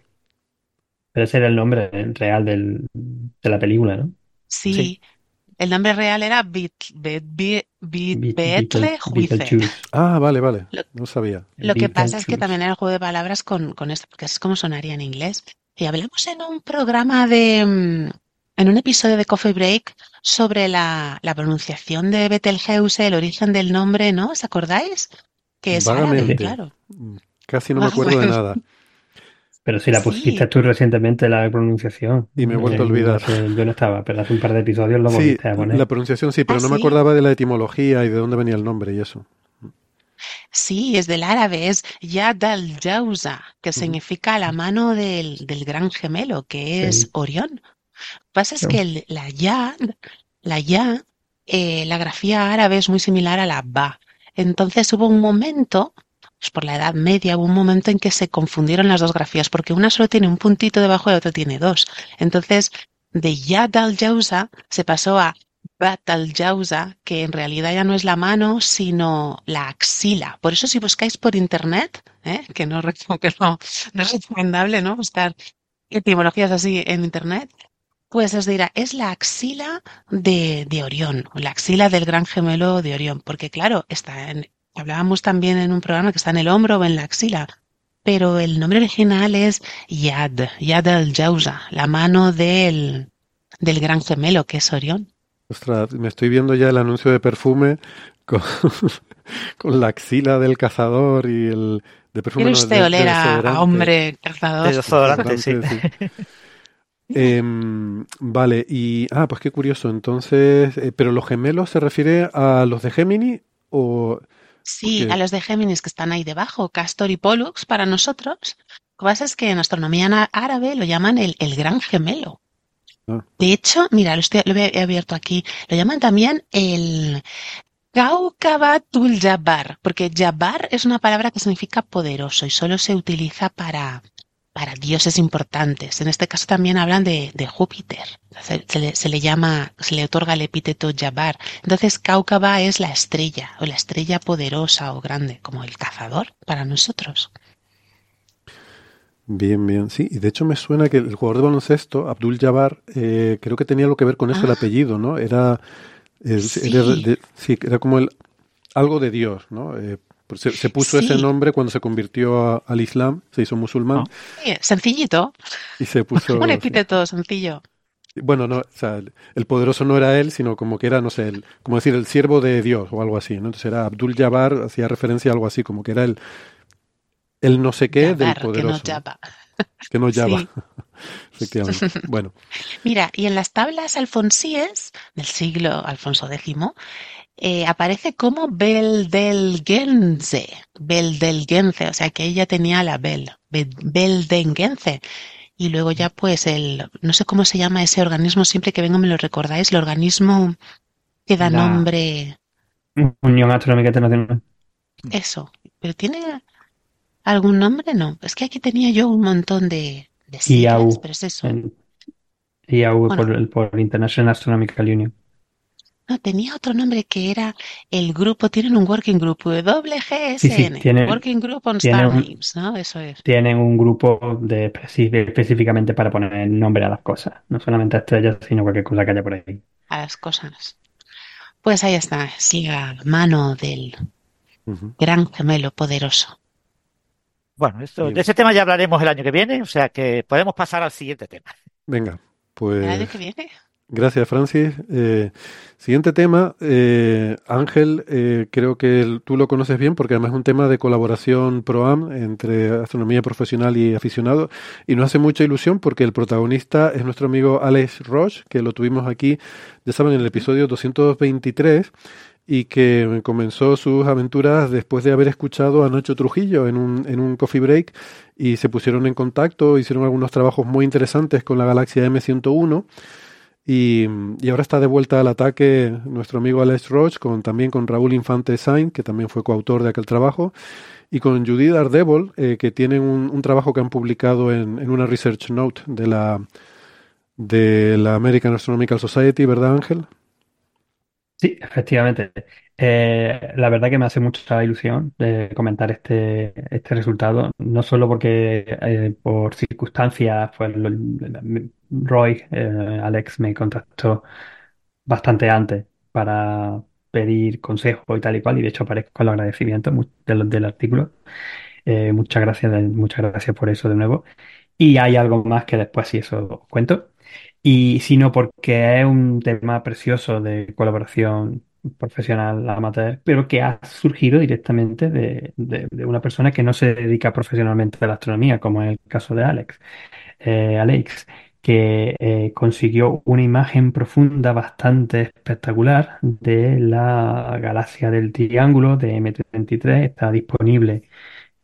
Pero ese era el nombre real del, de la película, ¿no? Sí, Sí. el nombre real era. Beetlejuice. Ah, vale, vale. Lo- No sabía. Lo que pasa es que también era el juego de palabras con, con esto, porque es como sonaría en inglés. Y hablamos en un programa de, mm, en un episodio de Coffee Break sobre la, la pronunciación de Betelgeuse, el origen del nombre, ¿no? ¿Os acordáis? Que es árabe, Vagamente. claro. Casi no me acuerdo de nada. Pero si la Sí. pusiste tú recientemente la pronunciación. Y me he vuelto a Eh, olvidar. yo no estaba, pero hace un par de episodios lo Sí, volviste a poner. la pronunciación sí, pero Ah, no me ¿sí? acordaba de la etimología y de dónde venía el nombre y eso. Sí, es del árabe, es Yad al-Jauza, que significa la mano del, del gran gemelo, que es Sí. Orión. Lo que pasa es que el- la Yad, la Ya, eh, la grafía árabe es muy similar a la Ba. Entonces hubo un momento, pues por la Edad Media, hubo un momento en que se confundieron las dos grafías, porque una solo tiene un puntito debajo y la otra tiene dos. Entonces, de Yad al-Jauza se pasó a Bat al-Jauza, que en realidad ya no es la mano, sino la axila. Por eso si buscáis por internet, ¿eh? que no, rec- que no, no es recomendable, ¿no? Buscar etimologías así en internet, pues os dirá, es la axila de, de Orión, o la axila del gran gemelo de Orión, porque claro, está en, hablábamos también en un programa que está en el hombro o en la axila, pero el nombre original es Yad, Yad al-Jauza, la mano del, del gran gemelo que es Orión. Ostras, me estoy viendo ya el anuncio de perfume con, con la axila del cazador y el de perfume. ¿Quiere usted de- de oler a, hombre cazador? De desodorante, sí. Sí. Em, vale, y ah, pues qué curioso. Entonces, eh, pero los gemelos se refiere a los de Gemini o Sí, a los de Géminis que están ahí debajo, Castor y Pollux para nosotros. Lo que pasa es que en astronomía árabe lo llaman el, el gran gemelo. Ah. De hecho, mira, lo, estoy, lo he he abierto aquí, lo llaman también el Kaukabatul Jabbar, porque Jabbar es una palabra que significa poderoso y solo se utiliza para, para dioses importantes. En este caso también hablan de, de Júpiter. Se, se le, se le llama, se le otorga el epíteto Jabbar. Entonces, Cáucaba es la estrella, o la estrella poderosa o grande, como el cazador para nosotros. Bien, bien, sí. Y de hecho me suena que el jugador de baloncesto, Abdul Jabbar, eh, creo que tenía algo que ver con eso el Ah. apellido, ¿no? Era, Sí. era, de- sí, era como el algo de Dios, ¿no? Eh, se, se puso ese Sí. nombre cuando se convirtió a- al Islam, se hizo musulmán Sí, sencillito, y se puso. un sí. epíteto sencillo. Bueno, no, o sea, el, poderoso no era él, sino como que era, no sé, el, como decir, el siervo de Dios o algo así, ¿no? Entonces era Abdul Jabbar, hacía referencia a algo así, como que era el, el no sé qué del Jabbar, que no poderoso. Jabba. Que no Jabba. Sí. Efectivamente. Bueno, Mira, y en las tablas alfonsíes del siglo Alfonso X eh, aparece como Beldelgenze, Beldelgenze, o sea que ella tenía la Bel, Be- Beldengenze. Y luego ya pues el, no sé cómo se llama ese organismo, siempre que vengo me lo recordáis, el organismo que da La- nombre, Unión Astronómica Internacional. eso, pero tiene algún nombre, no, es que aquí tenía yo un montón de, de IAU. siglas, pero es eso. en- IAU Bueno. por, el- por International Astronomical Union. No, tenía otro nombre que era el grupo, tienen un working group, WGSN, Sí, Working Group on Star un- Names, ¿no? Eso es. Tienen un grupo de específicamente para poner nombre a las cosas. No solamente a estrellas, sino cualquier cosa que haya por ahí. A las cosas. Pues ahí está, es la mano del gran gemelo poderoso. Bueno, esto, de ese tema ya hablaremos el año que viene, o sea que podemos pasar al siguiente tema. venga, ¿El año pues que viene? Gracias Francis. Eh, siguiente tema, eh, Ángel, eh, creo que el- tú lo conoces bien porque además es un tema de colaboración pro-am entre astronomía profesional y aficionado y nos hace mucha ilusión porque el protagonista es nuestro amigo Alex Roche, que lo tuvimos aquí, ya saben, en el episodio 223 y que comenzó sus aventuras después de haber escuchado a Nacho Trujillo en un, en un coffee break y se pusieron en contacto, hicieron algunos trabajos muy interesantes con la galaxia M101 y, ahora está de vuelta al ataque nuestro amigo Alex Roche, con, también con Raúl Infante Sain, que también fue coautor de aquel trabajo, y con Judy Daredevil, eh, que tienen un, trabajo que han publicado en, una research note de la, American Astronomical Society, ¿verdad Ángel? Sí, efectivamente. Eh, la verdad que me hace mucha ilusión de comentar este, este resultado, no solo porque eh, por circunstancias, pues lo- Roy, eh, Alex me contactó bastante antes para pedir consejo y tal y cual, y de hecho aparezco con los agradecimientos del artículo. Eh, muchas gracias, muchas gracias por eso de nuevo. Y hay algo más que después sí eso os cuento. Y sino porque es un tema precioso de colaboración profesional amateur, pero que ha surgido directamente de, una persona que no se dedica profesionalmente a la astronomía, como es el caso de Alex. Eh, Alex, que eh, consiguió una imagen profunda bastante espectacular de la galaxia del Triángulo de M33. Está disponible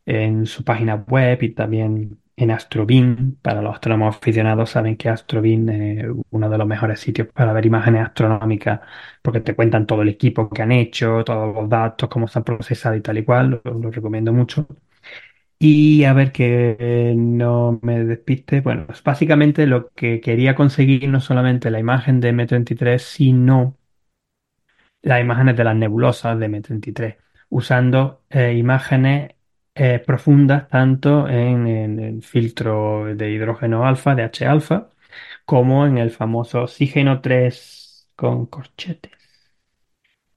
en su página web y también en Astrobeam. Para los astrónomos aficionados saben que Astrobeam es uno de los mejores sitios para ver imágenes astronómicas porque te cuentan todo el equipo que han hecho, todos los datos, cómo se han procesado y tal y cual. Lo recomiendo mucho. Y a ver que no me despiste. Bueno, pues básicamente lo que quería conseguir no solamente la imagen de M33, sino las imágenes de las nebulosas de M33, usando eh, imágenes eh, profundas tanto en, en el filtro de hidrógeno alfa, de H alfa, como en el famoso oxígeno 3 con corchetes,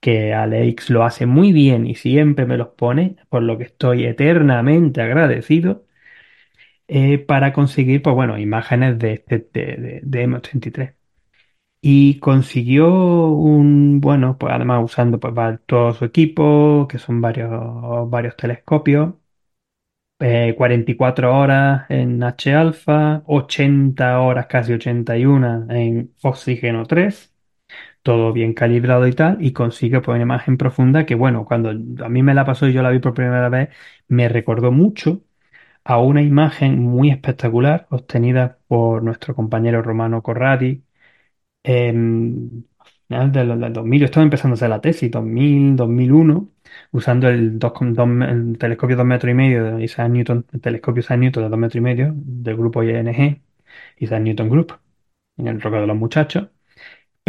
que Alex lo hace muy bien y siempre me los pone, por lo que estoy eternamente agradecido, eh, para conseguir, pues bueno, imágenes de, este, de, de, de M83. Y consiguió un, bueno, pues además usando pues todo su equipo, que son varios, varios telescopios, eh, 44 horas en H alfa, 80 horas, casi 81 en oxígeno 3, todo bien calibrado y tal, y consigue pues una imagen profunda que, bueno, cuando a mí me la pasó y yo la vi por primera vez, me recordó mucho a una imagen muy espectacular obtenida por nuestro compañero Romano Corradi em, a finales del, del 2000, yo estaba empezando a hacer la tesis, 2000, 2001, usando el, dos dos el telescopio 2 metros y medio de Isaac Newton, el telescopio Isaac Newton de 2 metros y medio del grupo ING, Isaac Newton Group, en el roca de los muchachos,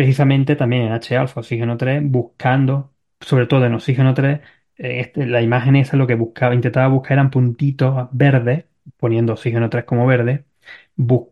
precisamente también en H alfa, oxígeno 3, buscando, sobre todo en oxígeno 3, eh, este- la imagen esa lo que buscaba, intentaba buscar eran puntitos verdes, poniendo oxígeno 3 como verde,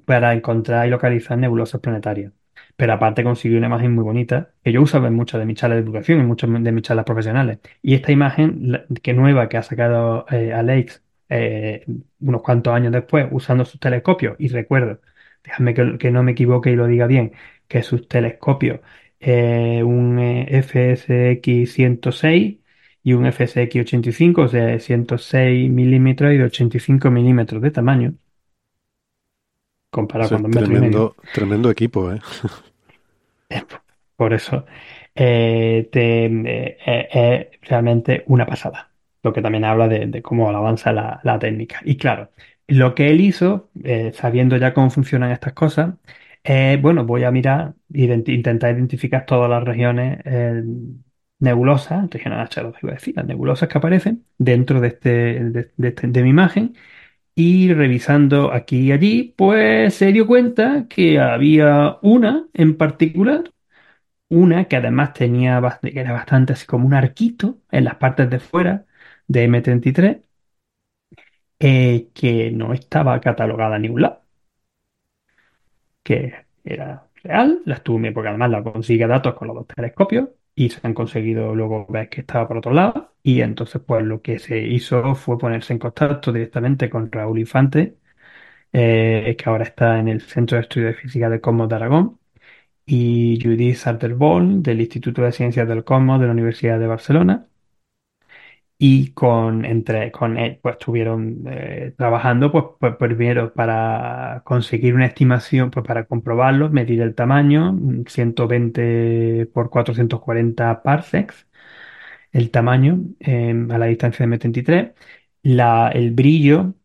para encontrar y localizar nebulosas planetarias. Pero aparte consiguió una imagen muy bonita, que yo uso en muchas de mis charlas de divulgación, en muchas de mis charlas profesionales. Y esta imagen, que nueva que ha sacado eh, Alex eh, unos cuantos años después, usando sus telescopios, y recuerdo, déjame que no me equivoque y lo diga bien, que sus telescopios, eh, un eh, FSX 106 y un FSX 85, o sea, de 106 milímetros y de 85 milímetros de tamaño, comparado con es dos metros y medio. tremendo, tremendo equipo, ¿eh? Por eso, eh, te- eh, eh, es realmente una pasada. Lo que también habla de, de cómo avanza la, la técnica. Y claro, lo que él hizo, eh, sabiendo ya cómo funcionan estas cosas, eh, bueno, voy a mirar, identi- intentar identificar todas las regiones eh, nebulosas, regiones H2, iba a decir, las nebulosas que aparecen dentro de, este, de, este- de mi imagen. Y revisando aquí y allí, pues se dio cuenta que había una en particular una que además tenía, que era bastante así como un arquito en las partes de fuera de M33, eh, que no estaba catalogada en ningún lado, que era real, la estuve, porque además la consigue datos con los dos telescopios y se han conseguido luego ver que estaba por otro lado. Y entonces, pues lo que se hizo fue ponerse en contacto directamente con Raúl Infante, eh, que ahora está en el Centro de Estudios de Física del Cosmos de Aragón y Judith Sartelbol del Instituto de Ciencias del Cosmos de la Universidad de Barcelona. Y con, entre, con él, pues estuvieron eh, trabajando, pues, pues, primero para conseguir una estimación, pues para comprobarlo, medir el tamaño, 120 por 440 parsecs, el tamaño eh, a la distancia de M33, la, el brillo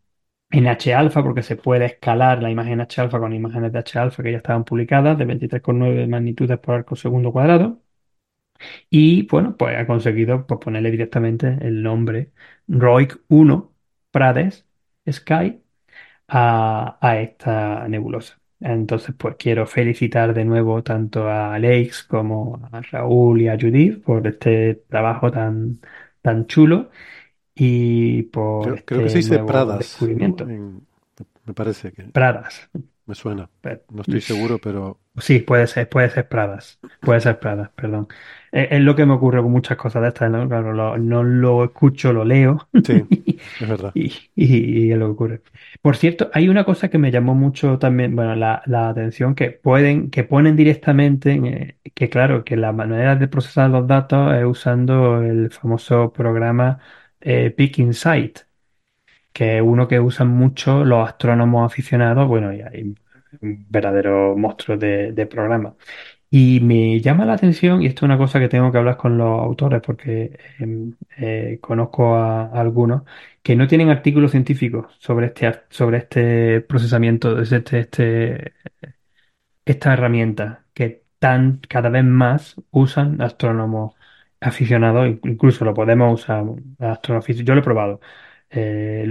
en H alfa, porque se puede escalar la imagen H alfa con imágenes de H alfa que ya estaban publicadas, de 23,9 magnitudes por arco segundo cuadrado. Y bueno, pues ha conseguido pues, ponerle directamente el nombre ROIC 1 Prades Sky a, a esta nebulosa. Entonces, pues quiero felicitar de nuevo tanto a Alex como a Raúl y a Judith por este trabajo tan, tan chulo y por Creo, este creo que se dice nuevo Pradas, ¿no? descubrimiento. En- me parece que Pradas. me suena. No estoy seguro, pero Sí, puede ser, puede ser Pradas, puede ser Pradas, perdón. Es, es lo que me ocurre con muchas cosas de estas, ¿no? Claro, lo- no lo escucho, lo leo sí, es verdad. y, y- y es lo que ocurre. Por cierto, hay una cosa que me llamó mucho también, bueno, la, la atención que pueden, que ponen directamente, en, eh, que claro, que la manera de procesar los datos es usando el famoso programa eh, Peak Insight que es uno que usan mucho los astrónomos aficionados, bueno, y hay un verdadero monstruo de, de programa. Y me llama la atención, y esto es una cosa que tengo que hablar con los autores porque em, eh, conozco a, algunos que no tienen artículos científicos sobre este, sobre este procesamiento, este, este, esta herramienta que tan cada vez más usan astrónomos aficionados, in- incluso lo podemos usar aficionados. Yo lo he probado, eh,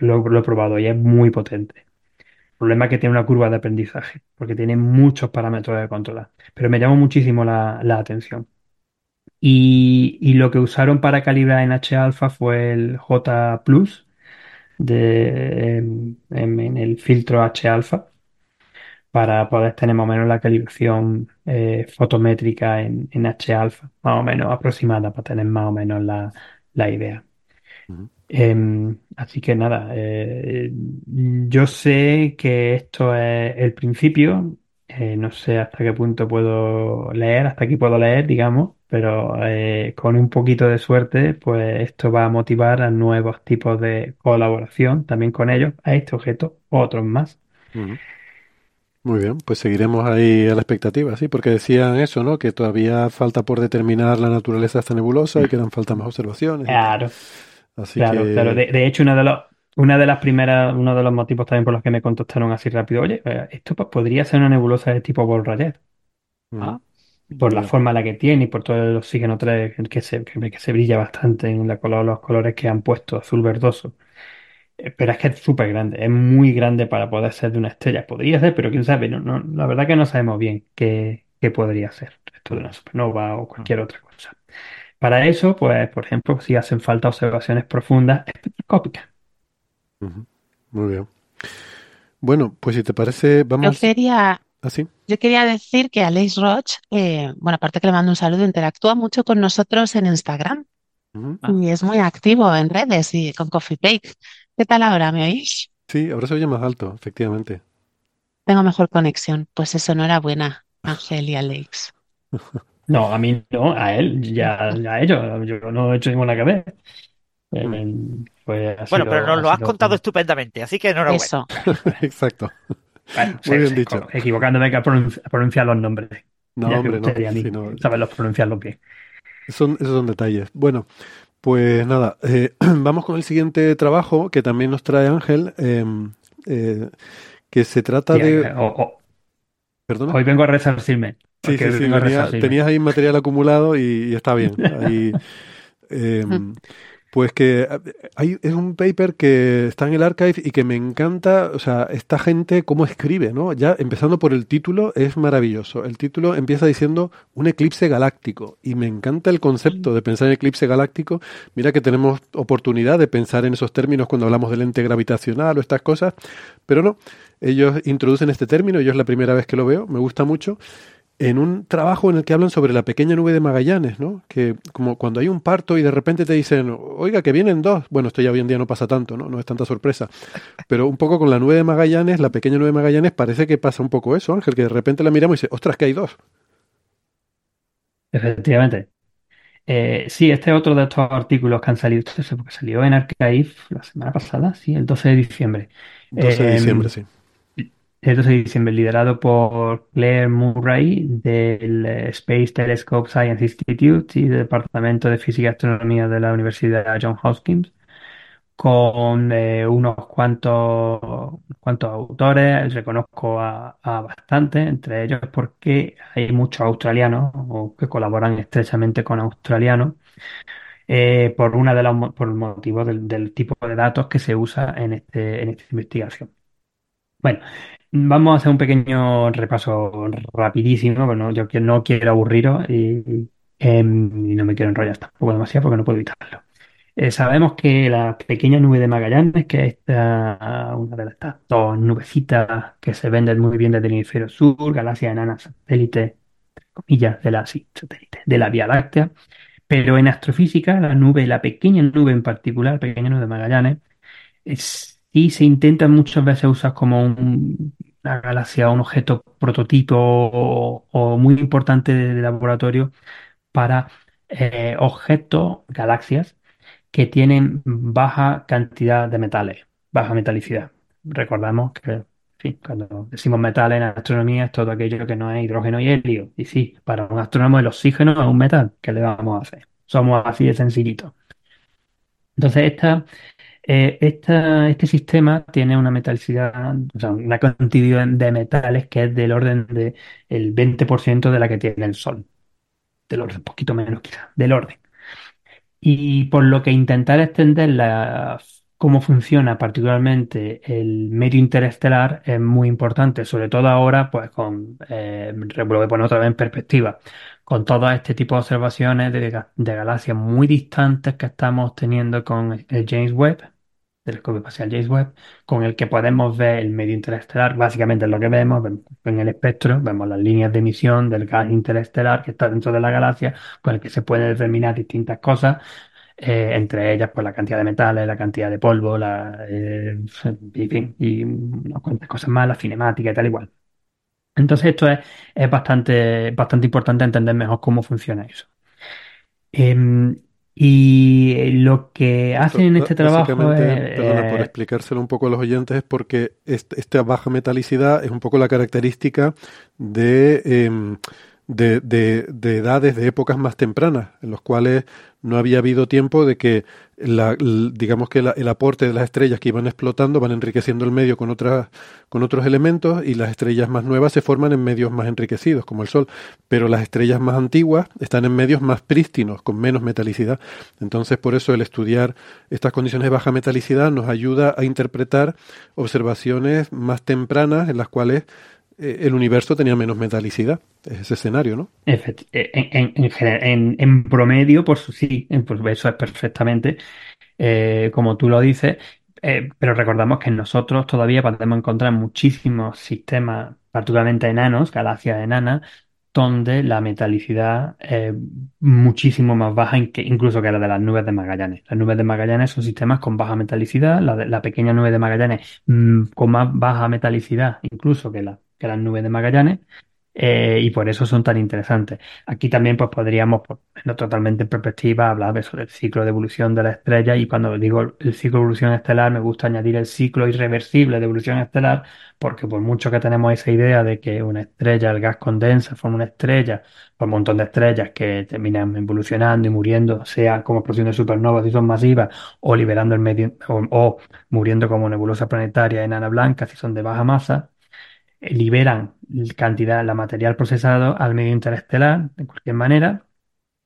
lo he probado y es muy potente. Problema que tiene una curva de aprendizaje, porque tiene muchos parámetros de controlar. Pero me llamó muchísimo la, atención. Y, lo que usaron para calibrar en H-alfa fue el J Plus de, en, el filtro H-alfa para poder tener más o menos la calibración eh, fotométrica en, en H-alfa, más o menos aproximada, para tener más o menos la, la idea. Em, así que nada, eh, yo sé que esto es el principio, eh, no sé hasta qué punto puedo leer, hasta aquí puedo leer, digamos, pero eh, con un poquito de suerte, pues esto va a motivar a nuevos tipos de colaboración también con ellos, a este objeto, otros más. Muy bien, pues seguiremos ahí a la expectativa, sí, porque decían eso, ¿no? Que todavía falta por determinar la naturaleza de esta nebulosa y que eran falta más observaciones. y. Claro. Así Claro, que claro. De, de hecho, uno de los, una de las primeras, uno de los motivos también por los que me contactaron así rápido, oye, eh, esto pues, podría ser una nebulosa de tipo Ball-Rayet, ujú, Ah, por la forma en la que tiene y por todo el oxígeno 3 que que se, que, que se brilla bastante en la color, los colores que han puesto, azul verdoso. Eh, Pero es que es súper grande, es muy grande para poder ser de una estrella. Podría ser, pero quién sabe, no, no, la verdad que no sabemos bien qué, qué podría ser esto de una supernova o cualquier otra cosa. Para eso, pues, por ejemplo, si hacen falta observaciones profundas espectroscópicas. Muy bien. Bueno, pues si te parece, Yo vamos quería, así. yo quería decir que Alex Roch, eh, bueno, aparte que le mando un saludo, interactúa mucho con nosotros en Instagram y es muy activo en redes y con Coffee Break. ¿Qué tal ahora? ¿Me oís? Sí, ahora se oye más alto, efectivamente. Tengo mejor conexión. Pues eso, enhorabuena, Ángel y Alex. No, a mí no, a él, ya, ya a ellos, yo no he hecho ninguna que ver. Eh, pues ha Bueno, sido- pero nos ha lo has sido- contado estupendamente, así que enhorabuena. Eso. Exacto. Bueno, Muy sí, bien sí, dicho. equivocándome que a pronunci- a pronunciar los nombres. No, Ya me hombre, no. gustaría a mí sí, no. saberlos pronunciarlos bien. Son, esos son detalles. Bueno, pues nada, eh, vamos con el siguiente trabajo que también nos trae Ángel, eh, eh, que se trata Sí, de... o- o- ¿Perdona? hoy vengo a resarcirme. Sí, sí, sí, tenías ahí material acumulado y, y está bien. Ahí, eh, pues que eh, hay, es un paper que está en el archive y que me encanta, o sea, esta gente cómo escribe, ¿no? Ya empezando por el título, es maravilloso. El título empieza diciendo un eclipse galáctico y me encanta el concepto de pensar en eclipse galáctico. Mira que tenemos oportunidad de pensar en esos términos cuando hablamos del ente gravitacional o estas cosas, pero no, ellos introducen este término, yo es la primera vez que lo veo, me gusta mucho en un trabajo en el que hablan sobre la pequeña nube de Magallanes, ¿no? Que como cuando hay un parto y de repente te dicen, oiga, que vienen dos. Bueno, esto ya hoy en día no pasa tanto, ¿no? No es tanta sorpresa. Pero un poco con la nube de Magallanes, la pequeña nube de Magallanes, parece que pasa un poco eso, Ángel, que de repente la miramos y dice, ostras, que hay dos. Efectivamente. Eh, sí, este es otro de estos artículos que han salido, porque salió en Archive la semana pasada, sí, el 12 de diciembre. 12 de Eh, diciembre, sí. El 12 de diciembre, liderado por Claire Murray del eh, Space Telescope Science Institute y del Departamento de Física y Astronomía de la Universidad Johns Hopkins, con eh, unos cuantos, cuantos autores, reconozco a, a bastantes, entre ellos porque hay muchos australianos o que colaboran estrechamente con australianos eh, por una de las por el motivo del, del tipo de datos que se usa en este, en esta investigación. Bueno, Vamos a hacer un pequeño repaso rapidísimo, bueno, yo que no quiero aburriros y, em, y no me quiero enrollar tampoco demasiado porque no puedo evitarlo. Eh, sabemos que la pequeña nube de Magallanes, que es una de estas dos nubecitas que se ven muy bien desde el hemisferio sur, galaxia enana satélite, comillas, de la, sí, de la Vía Láctea, pero en astrofísica, la nube, la pequeña nube en particular, pequeña nube de Magallanes, es- sí se intenta muchas veces usar como un- una galaxia, un objeto prototipo o, muy importante de, laboratorio para eh, objetos, galaxias, que tienen baja cantidad de metales, baja metalicidad. Recordamos que, cuando decimos metales en astronomía es todo aquello que no es hidrógeno y helio. Y sí, para un astrónomo el oxígeno es un metal. ¿Qué le vamos a hacer? Somos así de sencillito. Entonces, esta eh, este sistema tiene una metalicidad, o sea, una cantidad de metales que es del orden del 20% de la que tiene el Sol. Del orden, un poquito menos quizás, del orden. Y por lo que intentar extender la, cómo funciona particularmente el medio interestelar es muy importante, sobre todo ahora, pues con, eh, lo voy a poner otra vez en perspectiva, con todo este tipo de observaciones de, de galaxias muy distantes que estamos teniendo con el James Webb, telescopio espacial James Webb, con el que podemos ver el medio interestelar, básicamente es lo que vemos, en el espectro, vemos las líneas de emisión del gas interestelar que está dentro de la galaxia, con el que se pueden determinar distintas cosas eh, entre ellas pues la cantidad de metales, la cantidad de polvo, eh, y, fin, y unas cuantas cosas más, la cinemática y tal igual. Entonces esto es, es bastante, bastante importante entender mejor cómo funciona eso. Em, y lo que hacen en este trabajo básicamente, es... perdona por eh, explicárselo un poco a los oyentes, es porque est- esta baja metalicidad es un poco la característica de, em, de, de- de edades, de épocas más tempranas, en los cuales no había habido tiempo de que, la, digamos que la- el aporte de las estrellas que iban explotando van enriqueciendo el medio con otras, con otros elementos y las estrellas más nuevas se forman en medios más enriquecidos, como el Sol. Pero las estrellas más antiguas están en medios más prístinos, con menos metalicidad. Entonces, por eso el estudiar estas condiciones de baja metalicidad nos ayuda a interpretar observaciones más tempranas en las cuales el universo tenía menos metalicidad. Es ese escenario, ¿no? efecti- en, en, en, en- promedio, pues sí, pues eso es perfectamente eh, como tú lo dices, eh, pero recordamos que nosotros todavía podemos encontrar muchísimos sistemas, particularmente enanos, galaxias enanas, donde la metalicidad es muchísimo más baja incluso que la de las nubes de Magallanes. Las nubes de Magallanes son sistemas con baja metalicidad, la pequeña nube de Magallanes mm, con más baja metalicidad incluso que, la, las nubes de Magallanes. eh, y por eso son tan interesantes. Aquí también pues podríamos, pues, no totalmente en perspectiva, hablar de sobre el ciclo de evolución de la estrella y cuando digo el ciclo de evolución estelar me gusta añadir el ciclo irreversible de evolución estelar porque por mucho que tenemos esa idea de que una estrella, el gas condensa, forma una estrella, pues un montón de estrellas que terminan evolucionando y muriendo, sea como explosión de supernovas si son masivas o liberando el medio o, muriendo como nebulosa planetaria enana blanca si son de baja masa liberan cantidad, la material procesado al medio interestelar de cualquier manera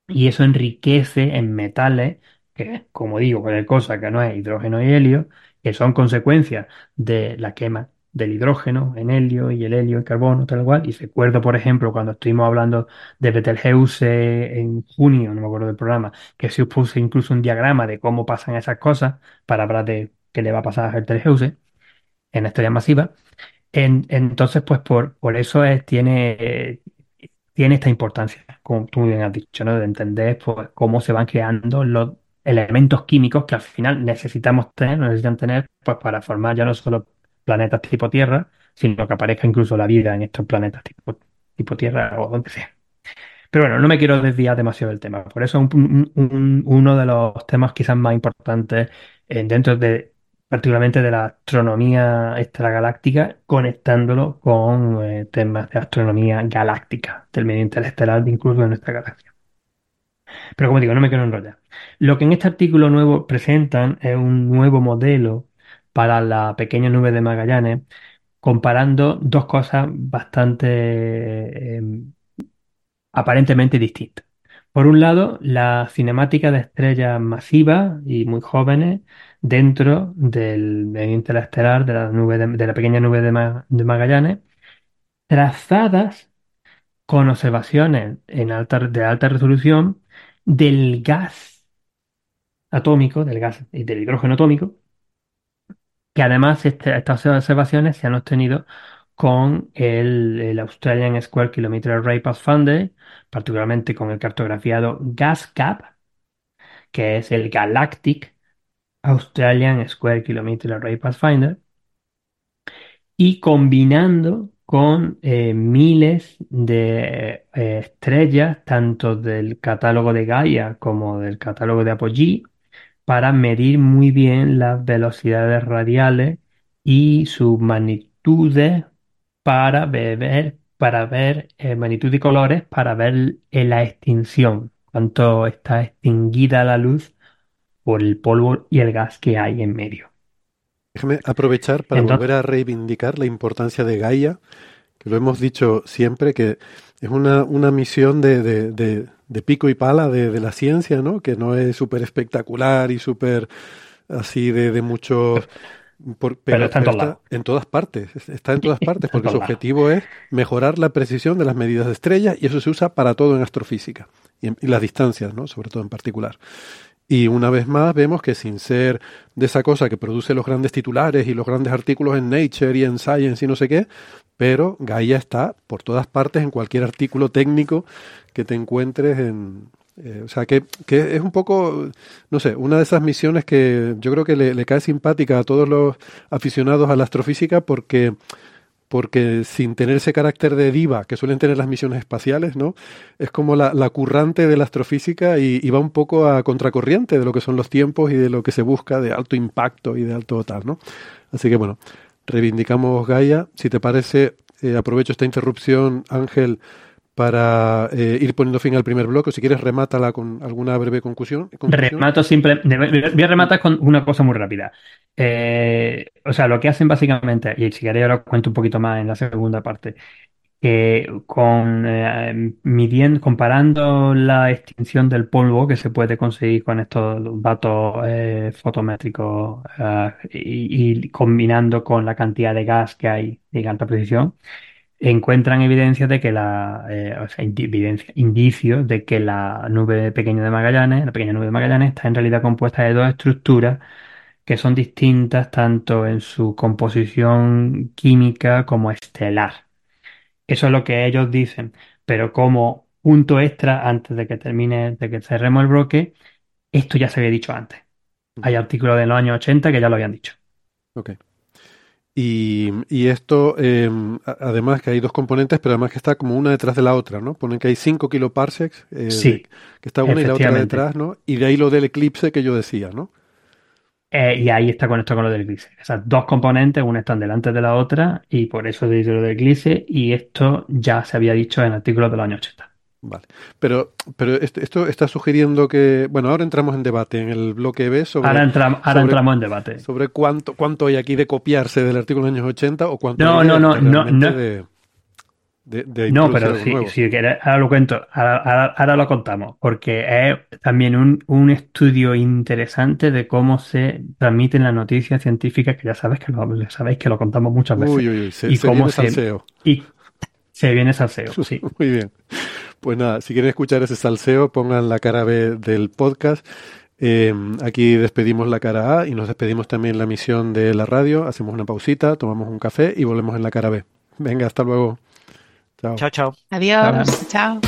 y eso enriquece en metales, que como digo, cualquier cosa que no es hidrógeno y helio, que son consecuencias de la quema del hidrógeno en helio y el helio en carbono, tal cual. Y recuerdo, por ejemplo, cuando estuvimos hablando de Betelgeuse en junio, no me acuerdo del programa, que se puse incluso un diagrama de cómo pasan esas cosas para hablar de qué le va a pasar a Betelgeuse en estrellas masivas. En- entonces, pues por, por eso es, tiene, tiene esta importancia, como tú bien has dicho, ¿no? De entender pues, cómo se van creando los elementos químicos que al final necesitamos tener, necesitan tener pues, para formar ya no solo planetas tipo Tierra, sino que aparezca incluso la vida en estos planetas tipo, tipo Tierra o donde sea. Pero bueno, no me quiero desviar demasiado del tema. Por eso un- un- uno de los temas quizás más importantes eh, dentro de, particularmente de la astronomía extragaláctica, conectándolo con eh, temas de astronomía galáctica, del medio interestelar, incluso de nuestra galaxia. Pero como digo, no me quiero enrollar. Lo que en este artículo nuevo presentan es un nuevo modelo para la pequeña nube de Magallanes, comparando dos cosas bastante eh, aparentemente distintas. por un lado, la cinemática de estrellas masivas y muy jóvenes dentro del medio interestelar de la nube de, la pequeña nube de, Ma- de Magallanes, trazadas con observaciones en alta, de alta resolución del gas atómico, del gas y del hidrógeno atómico, que además este- estas observaciones se han obtenido con el, Australian Square Kilometre Array Pathfinder, particularmente con el cartografiado GasCap, que es el Galactic Australian Square Kilometre Array Pathfinder, y combinando con eh, miles de eh, estrellas, tanto del catálogo de Gaia como del catálogo de Apogee, para medir muy bien las velocidades radiales y sus magnitudes para ver, para ver eh, magnitud y colores para ver la extinción, cuánto está extinguida la luz por el polvo y el gas que hay en medio. Déjame aprovechar para Entonces- volver a reivindicar la importancia de Gaia, que lo hemos dicho siempre, que es una, una misión de, de- de- de pico y pala de, la ciencia, ¿no? Que no es súper espectacular y súper así de, de muchos... por- Pero está en todas partes, es- está en todas partes, porque su objetivo es mejorar la precisión de las medidas de estrellas y eso se usa para todo en astrofísica y, en- y las distancias, ¿no? Sobre todo en particular. Y una vez más vemos que sin ser de esa cosa que produce los grandes titulares y los grandes artículos en Nature y en Science y no sé qué, pero Gaia está por todas partes en cualquier artículo técnico que te encuentres en... eh, o sea, que, que es un poco, no sé, una de esas misiones que yo creo que le, le cae simpática a todos los aficionados a la astrofísica porque porque sin tener ese carácter de diva que suelen tener las misiones espaciales, ¿no? Es como la, la currante de la astrofísica y, va un poco a contracorriente de lo que son los tiempos y de lo que se busca de alto impacto y de alto tal, ¿no? Así que bueno, reivindicamos Gaia. Si te parece, eh, aprovecho esta interrupción, Ángel, para eh, ir poniendo fin al primer bloque. Si quieres, remátala con alguna breve conclusión. Remato simple, voy a rematar con una cosa muy rápida. Eh, o sea, lo que hacen básicamente, y si queréis ahora cuento un poquito más en la segunda parte, con eh, midiendo, comparando la extinción del polvo que se puede conseguir con estos datos fotométricos eh, y, y combinando con la cantidad de gas que hay de alta precisión, encuentran evidencia de que la, eh, o sea, evidencia, indicios de que la nube pequeña de Magallanes, la pequeña nube de Magallanes, está en realidad compuesta de dos estructuras que son distintas tanto en su composición química como estelar. Eso es lo que ellos dicen, pero como punto extra, antes de que termine, de que cerremos el bloque, esto ya se había dicho antes. Hay artículos de los años 80 que ya lo habían dicho. Ok. Y, y esto, eh, además que hay dos componentes, pero además que está como una detrás de la otra, ¿no? Ponen que hay 5 kiloparsecs, eh, Sí, de- que está una y la otra detrás, ¿no? Y de ahí lo del eclipse que yo decía, ¿no? Eh, y ahí está conectado con lo del eclipse. Esas dos componentes, una están delante de la otra, y por eso dice lo del eclipse, y esto ya se había dicho en artículos de los años 80. Vale. Pero, pero esto, está sugiriendo que, bueno, ahora entramos en debate en el bloque B sobre, Ahora, entram- ahora sobre- entramos en debate. sobre cuánto, cuánto hay aquí de copiarse del artículo de los años 80 o cuánto No, hay no, de- no, no, no. de, de- de No, pero sí, si quieres, ahora lo cuento, ahora, ahora- ahora lo contamos, porque es también un, un estudio interesante de cómo se transmiten las noticias científicas, que ya sabes que lo, ya sabéis que lo contamos muchas veces. Uy, uy, uy, se, y se cómo viene se, salseo. y se viene salseo, sí. Muy bien. Pues nada, si quieren escuchar ese salseo, pongan la cara B del podcast. Eh, aquí despedimos la cara A y nos despedimos también la misión de la radio. Hacemos una pausita, tomamos un café y volvemos en la cara B. Venga, hasta luego. Chao. Chao, chao. Adiós. Chao.